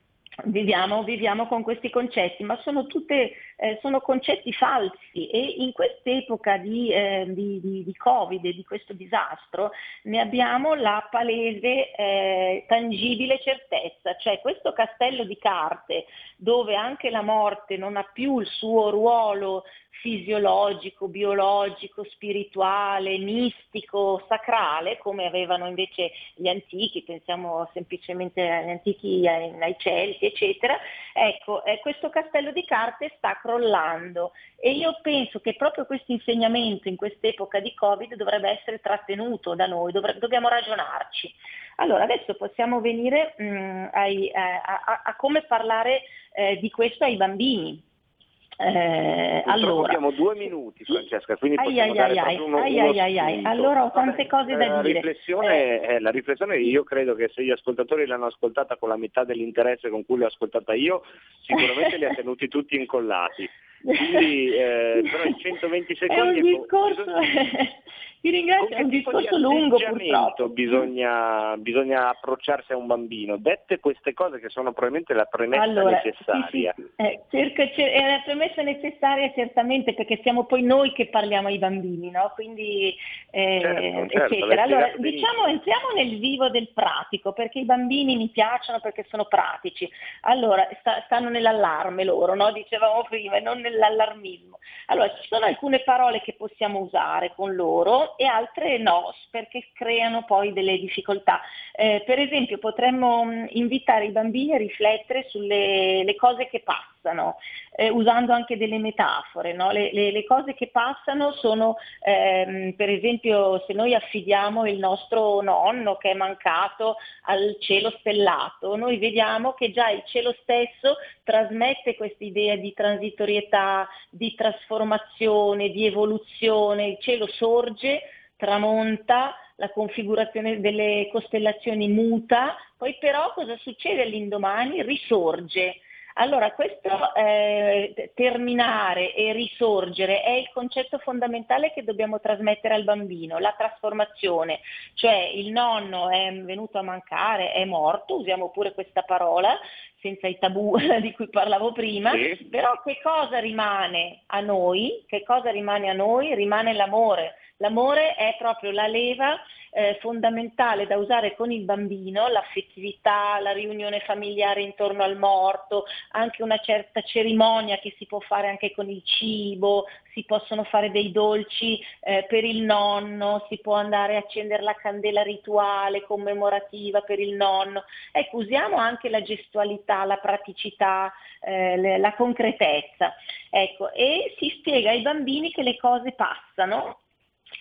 viviamo, viviamo con questi concetti, ma sono, tutte, eh, sono concetti falsi e in quest'epoca di, eh, di, di- di Covid e di questo disastro ne abbiamo la palese, eh, tangibile certezza, cioè questo castello di carte dove anche la morte non ha più il suo ruolo fisiologico, biologico, spirituale, mistico, sacrale, come avevano invece gli antichi, pensiamo semplicemente agli antichi, ai, ai Celti, eccetera, ecco, eh, questo castello di carte sta crollando e io penso che proprio questo insegnamento in quest'epoca di Covid dovrebbe essere trattenuto da noi, dovre- dobbiamo ragionarci. Allora, adesso possiamo venire mh, ai- a, a- a come parlare eh, di questo ai bambini. Eh, allora, abbiamo due minuti, Francesca, quindi Ai, possiamo ai, dare ai, uno, uno. Allora ho tante cose da La dire. riflessione, eh, la riflessione io credo che se gli ascoltatori l'hanno ascoltata con la metà dell'interesse con cui l'ho ascoltata io, sicuramente li ha tenuti tutti incollati. Quindi eh, però in 120 È un secondi discorso, ti ringrazio, è un discorso lungo purtroppo. bisogna, bisogna approcciarsi a un bambino. Dette queste cose che sono probabilmente la premessa Allora, sì, necessaria. sì, eh, cerco- cer- è la premessa necessaria certamente perché siamo poi noi che parliamo ai bambini, no? Quindi, eh, Certo, certo, eccetera. Allora, diciamo, entriamo nel vivo del pratico perché i bambini mi piacciono perché sono pratici. Allora, sta- stanno nell'allarme loro, no? Dicevamo prima, e non nell'allarmismo. Allora, ci sono alcune parole che possiamo usare con loro e altre no, perché creano poi delle difficoltà. Eh, per esempio, potremmo mh, invitare i bambini a riflettere sulle le cose che passano, eh, usando anche delle metafore. no? Le, le- le cose che passano sono, ehm, per esempio, se noi affidiamo il nostro nonno che è mancato al cielo stellato, noi vediamo che già il cielo stesso trasmette questa idea di transitorietà, di trasformazione, di evoluzione, il cielo sorge, tramonta, la configurazione delle costellazioni muta, poi però cosa succede all'indomani? Risorge. Allora, questo eh, terminare e risorgere è il concetto fondamentale che dobbiamo trasmettere al bambino, la trasformazione, cioè il nonno è venuto a mancare, è morto, usiamo pure questa parola, senza i tabù di cui parlavo prima, Sì. però che cosa rimane a noi? Che cosa rimane a noi? Rimane l'amore. L'amore è proprio la leva eh, fondamentale da usare con il bambino, l'affettività, la riunione familiare intorno al morto, anche una certa cerimonia che si può fare anche con il cibo, si possono fare dei dolci eh, per il nonno, si può andare a accendere la candela rituale commemorativa per il nonno. Ecco, usiamo anche la gestualità, la praticità, eh, la concretezza. Ecco, e si spiega ai bambini che le cose passano,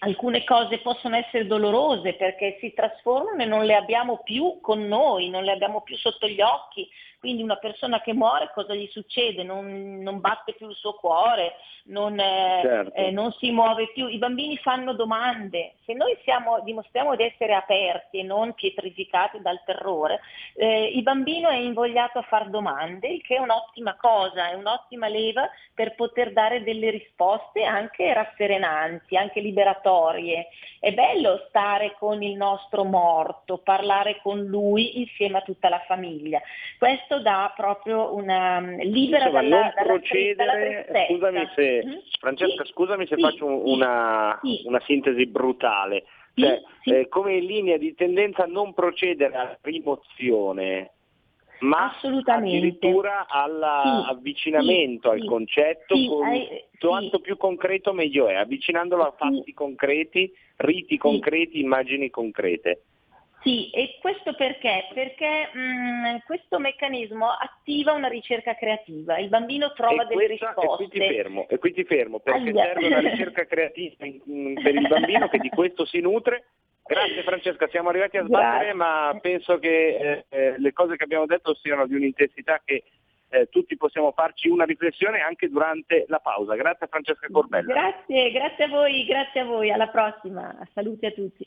alcune cose possono essere dolorose perché si trasformano e non le abbiamo più con noi, non le abbiamo più sotto gli occhi. Quindi una persona che muore cosa gli succede? Non, non batte più il suo cuore, non, eh, Certo. eh, non si muove più. I bambini fanno domande. Se noi siamo- dimostriamo di essere aperti e non pietrificati dal terrore, eh, il bambino è invogliato a fare domande, il che è un'ottima cosa, è un'ottima leva per poter dare delle risposte anche rasserenanti, anche liberatorie. È bello stare con il nostro morto, parlare con lui insieme a tutta la famiglia. Questo dà proprio una mm, libera Insomma, dalla, non dalla dalla procedere, tristezza. scusami se, Mhm. Francesca, Sì, scusami se sì, faccio sì, una, una sintesi brutale. Cioè, eh, come linea di tendenza non procedere alla rimozione, ma addirittura all'avvicinamento al concetto, quanto più concreto meglio è, avvicinandolo a fatti concreti, riti concreti, immagini concrete. Sì, e questo perché? Perché mh, questo meccanismo attiva una ricerca creativa, il bambino trova e, delle questa- e risposte. qui ti fermo, e qui ti fermo perché Aia. serve una ricerca creativa per il bambino che di questo si nutre. Grazie Francesca, siamo arrivati a sbattere, Grazie. ma penso che eh, eh, le cose che abbiamo detto siano di un'intensità che eh, tutti possiamo farci una riflessione anche durante la pausa. Grazie a Francesca Corbella. Grazie, grazie a voi, grazie a voi, alla prossima, saluti a tutti.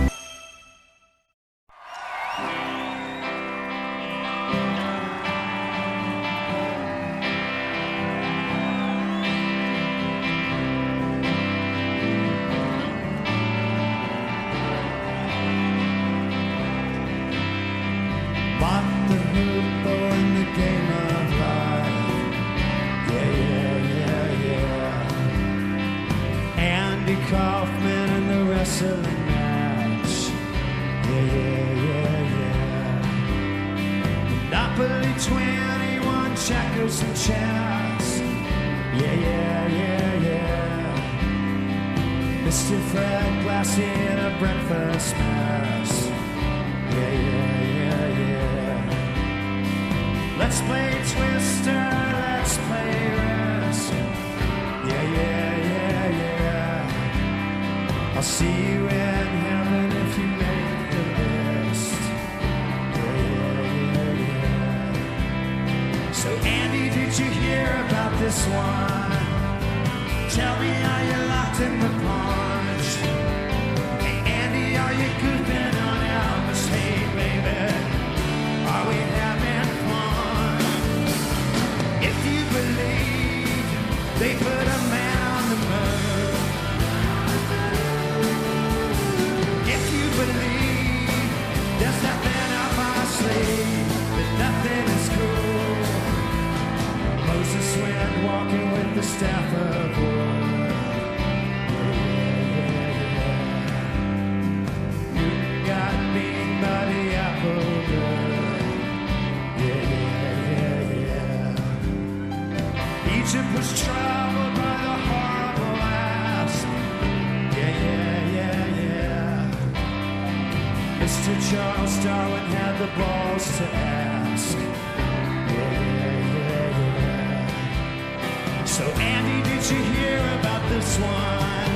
Did you hear about this one?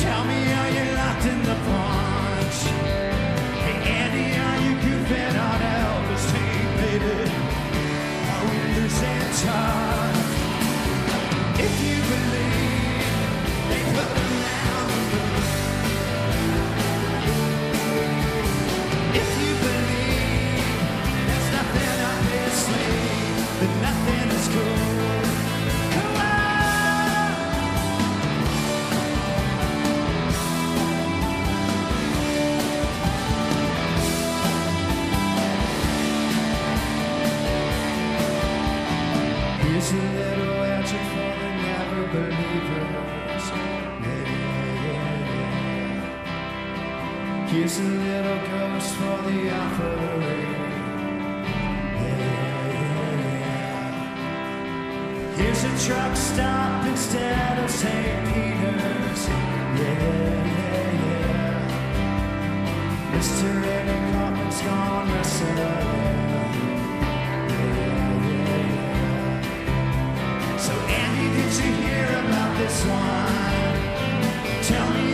Tell me, are you locked in the punch? Hey, Andy, are you goofing on Elvis? Hey, baby, are we losing touch? If you believe they put truck stop instead of St. Peter's. Yeah, yeah, yeah. Mr. Eddie Kaufman's gone missing. Yeah, yeah, yeah. So Andy, did you hear about this one? Tell me,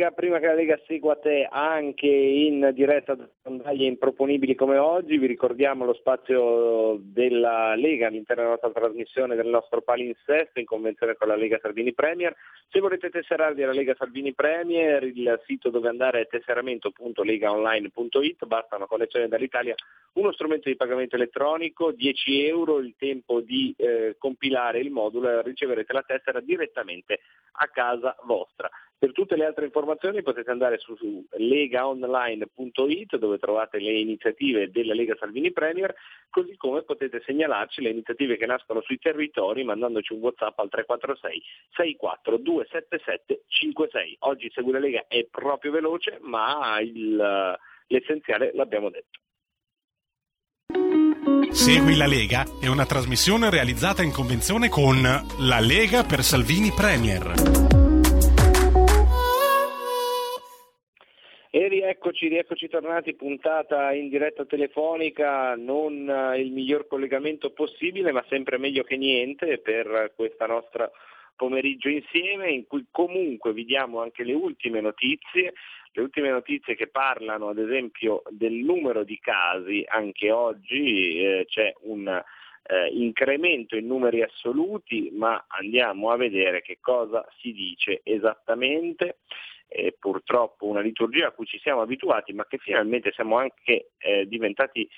Lega prima che la Lega segua te anche in diretta da sondaglie improponibili come oggi. Vi ricordiamo lo spazio della Lega all'interno della nostra trasmissione del nostro palinsesto in convenzione con la Lega Salvini Premier. Se volete tesserarvi alla Lega Salvini Premier, il sito dove andare è tesseramento.legaonline.it, basta una collezione dall'Italia, uno strumento di pagamento elettronico, 10 euro, il tempo di eh, compilare il modulo e riceverete la tessera direttamente a casa vostra. Per tutte le altre informazioni potete andare su, su legaonline.it dove trovate le iniziative della Lega Salvini Premier, così come potete segnalarci le iniziative che nascono sui territori mandandoci un WhatsApp al 346 64 277 56. Oggi Segui la Lega è proprio veloce, ma il- l'essenziale l'abbiamo detto. Segui la Lega è una trasmissione realizzata in convenzione con La Lega per Salvini Premier. E rieccoci, rieccoci tornati, puntata in diretta telefonica, non eh, il miglior collegamento possibile, ma sempre meglio che niente per questa nostra pomeriggio insieme, in cui comunque vi diamo anche le ultime notizie, le ultime notizie che parlano ad esempio del numero di casi, anche oggi eh, c'è un eh, incremento in numeri assoluti, ma andiamo a vedere che cosa si dice esattamente eh, purtroppo una liturgia a cui ci siamo abituati, ma che finalmente siamo anche eh, diventati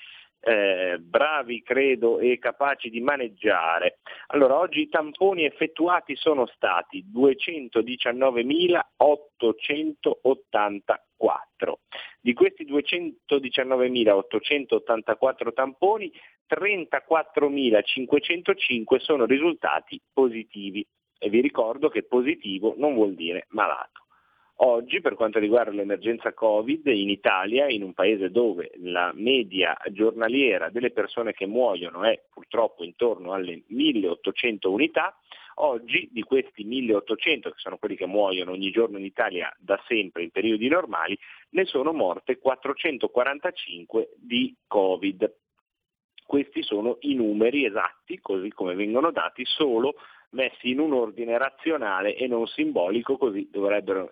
eh, bravi, credo, e capaci di maneggiare. Allora, oggi i tamponi effettuati sono stati 219.884. Di questi 219.884 tamponi, 34.505 sono risultati positivi. E vi ricordo che positivo non vuol dire malato. Oggi, per quanto riguarda l'emergenza Covid, in Italia, in un paese dove la media giornaliera delle persone che muoiono è purtroppo intorno alle 1800 unità, oggi di questi 1800, che sono quelli che muoiono ogni giorno in Italia da sempre in periodi normali, ne sono morte 445 di Covid. questi sono i numeri esatti, così come vengono dati, solo messi in un ordine razionale e non simbolico, così dovrebbero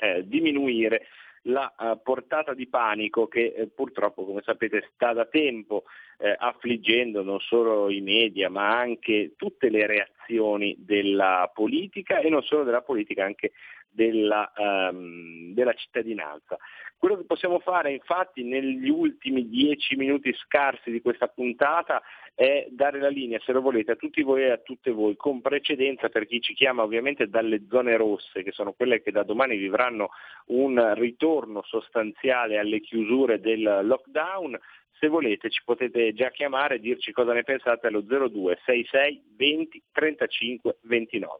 eh, diminuire la eh, portata di panico che eh, purtroppo, come sapete, sta da tempo eh, affliggendo non solo i media, ma anche tutte le reazioni della politica e non solo della politica, anche della, ehm, della cittadinanza. Quello che possiamo fare infatti negli ultimi dieci minuti scarsi di questa puntata è dare la linea, se lo volete, a tutti voi e a tutte voi, con precedenza per chi ci chiama ovviamente dalle zone rosse, che sono quelle che da domani vivranno un ritorno sostanziale alle chiusure del lockdown. Se volete ci potete già chiamare e dirci cosa ne pensate allo 02 66 20 35 29.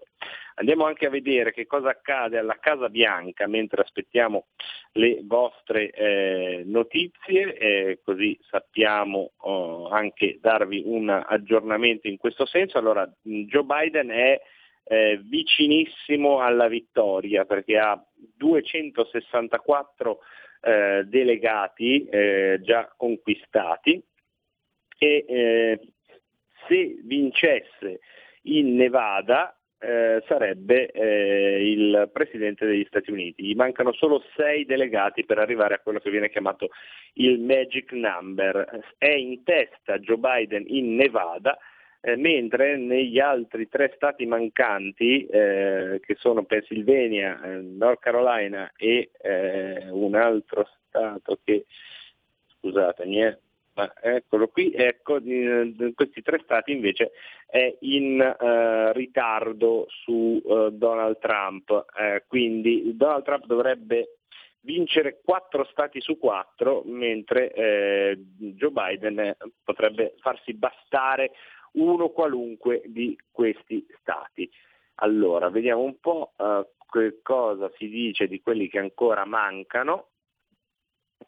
Andiamo anche a vedere che cosa accade alla Casa Bianca mentre aspettiamo le vostre eh, notizie, eh, così sappiamo oh, anche darvi un aggiornamento in questo senso. Allora, Joe Biden è eh, vicinissimo alla vittoria perché ha 264 eh, delegati eh, già conquistati e eh, se vincesse in Nevada eh, sarebbe eh, il Presidente degli Stati Uniti. Gli mancano solo sei delegati per arrivare a quello che viene chiamato il magic number. È in testa Joe Biden in Nevada, eh, mentre negli altri tre stati mancanti, eh, che sono Pennsylvania, eh, North Carolina e eh, un altro stato che, scusatemi, eh, ma eccolo qui, ecco, di questi tre stati invece è in eh, ritardo su eh, Donald Trump, eh, quindi Donald Trump dovrebbe vincere quattro stati su quattro, mentre Joe Biden potrebbe farsi bastare uno qualunque di questi stati. Allora, vediamo un po' eh, cosa si dice di quelli che ancora mancano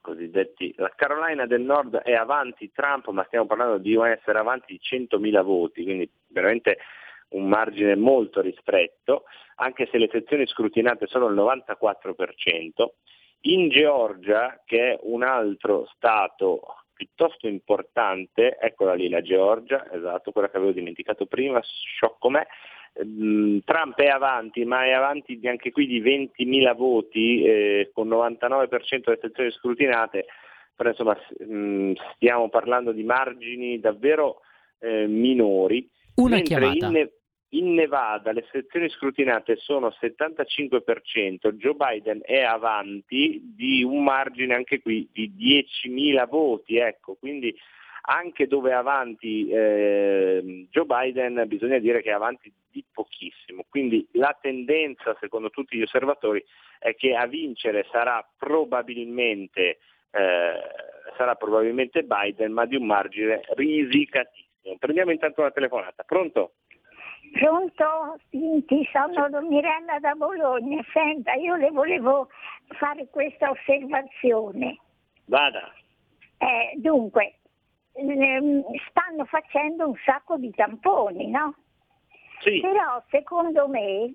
cosiddetti, la Carolina del Nord è avanti Trump, ma stiamo parlando di essere avanti di 100.000 voti, quindi veramente un margine molto ristretto, anche se le sezioni scrutinate sono il 94%. In Georgia, che è un altro stato piuttosto importante, eccola lì la Georgia, esatto, quella che avevo dimenticato prima, sciocco me, Ehm, Trump è avanti, ma è avanti anche qui di 20.000 voti, eh, con 99% delle sezioni scrutinate, però insomma mh, stiamo parlando di margini davvero eh, minori. Una mentre chiamata. in, in Nevada le sezioni scrutinate sono 75%, Joe Biden è avanti di un margine anche qui di 10.000 voti, ecco, quindi anche dove è avanti eh, Joe Biden bisogna dire che è avanti di pochissimo, quindi la tendenza secondo tutti gli osservatori è che a vincere sarà probabilmente, eh, sarà probabilmente Biden, ma di un margine risicatissimo. Prendiamo intanto una telefonata, pronto? Pronto? Senti, sono Mirella da Bologna. Senta, io le volevo fare questa osservazione. Vada. Eh, dunque, ehm, stanno facendo un sacco di tamponi, no? Sì. Però secondo me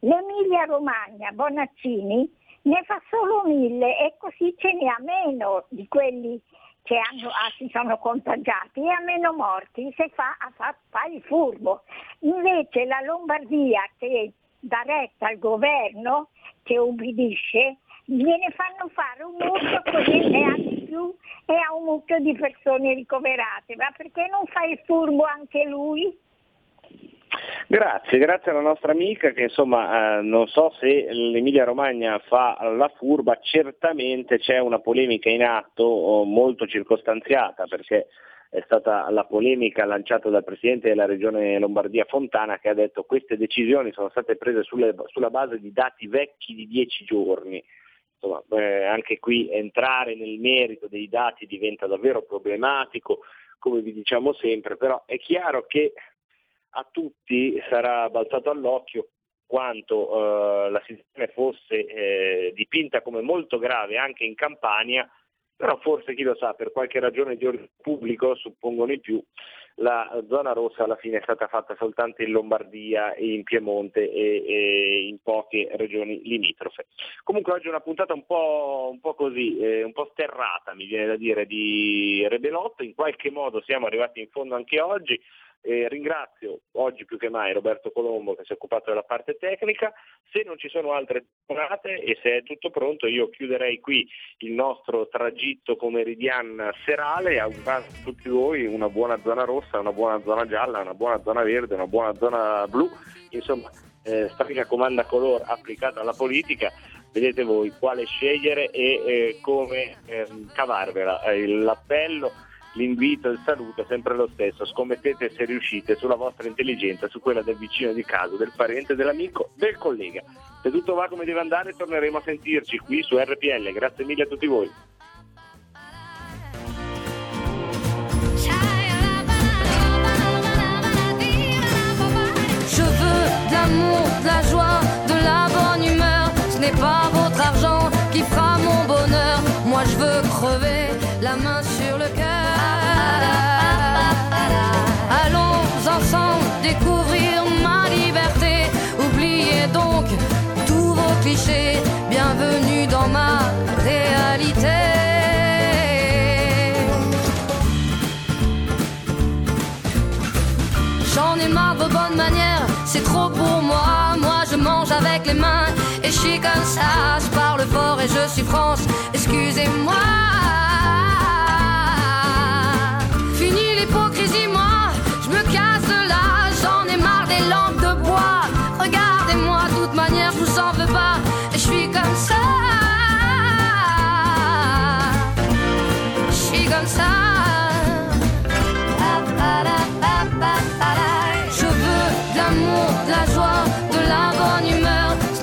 l'Emilia Romagna, Bonaccini, ne fa solo mille e così ce ne ha meno di quelli che hanno, ah, si sono contagiati e ha meno morti se fa, fa, fa il furbo. Invece la Lombardia che dà retta al governo, che ubbidisce, gliene fanno fare un mucchio così ne ha più e ha un mucchio di persone ricoverate. Ma perché non fa il furbo anche lui? Grazie, grazie alla nostra amica che insomma eh, non so se l'Emilia Romagna fa la furba, certamente c'è una polemica in atto molto circostanziata perché è stata la polemica lanciata dal Presidente della Regione Lombardia Fontana che ha detto che queste decisioni sono state prese sulle- sulla base di dati vecchi di dieci giorni. Insomma, eh, anche qui entrare nel merito dei dati diventa davvero problematico, come vi diciamo sempre, però è chiaro che a tutti sarà balzato all'occhio quanto eh, la situazione fosse eh, dipinta come molto grave anche in Campania, però forse chi lo sa, per qualche ragione di ordine pubblico, suppongono i più, la zona rossa alla fine è stata fatta soltanto in Lombardia e in Piemonte e, e in poche regioni limitrofe. Comunque oggi è una puntata un po', un po' così, eh, un po' sterrata mi viene da dire di Rebelotto, in qualche modo siamo arrivati in fondo anche oggi. Eh, ringrazio oggi più che mai Roberto Colombo che si è occupato della parte tecnica. Se non ci sono altre telefonate e se è tutto pronto, io chiuderei qui il nostro tragitto pomeridian serale augurando a tutti voi una buona zona rossa, una buona zona gialla, una buona zona verde, una buona zona blu. Insomma, eh, storica comanda color applicata alla politica. Vedete voi quale scegliere e eh, come ehm, cavarvela. Eh, l'appello l'invito, il saluto è sempre lo stesso. Scommettete se riuscite sulla vostra intelligenza, su quella del vicino di casa, del parente, dell'amico, del collega. Se tutto va come deve andare, torneremo a sentirci qui su RPL. Grazie mille a tutti voi. Je veux de l'amour, de la joie, de la bonne humeur. Ce n'est pas votre Bienvenue dans ma réalité. J'en ai marre de vos bonnes manières, c'est trop pour moi. Moi je mange avec les mains et je suis comme ça. Je parle fort et je suis France, excusez-moi. Fini l'hypocrisie, moi, je me casse de là. J'en ai marre des lampes de bois. Regardez-moi, de toute manière, je vous en veux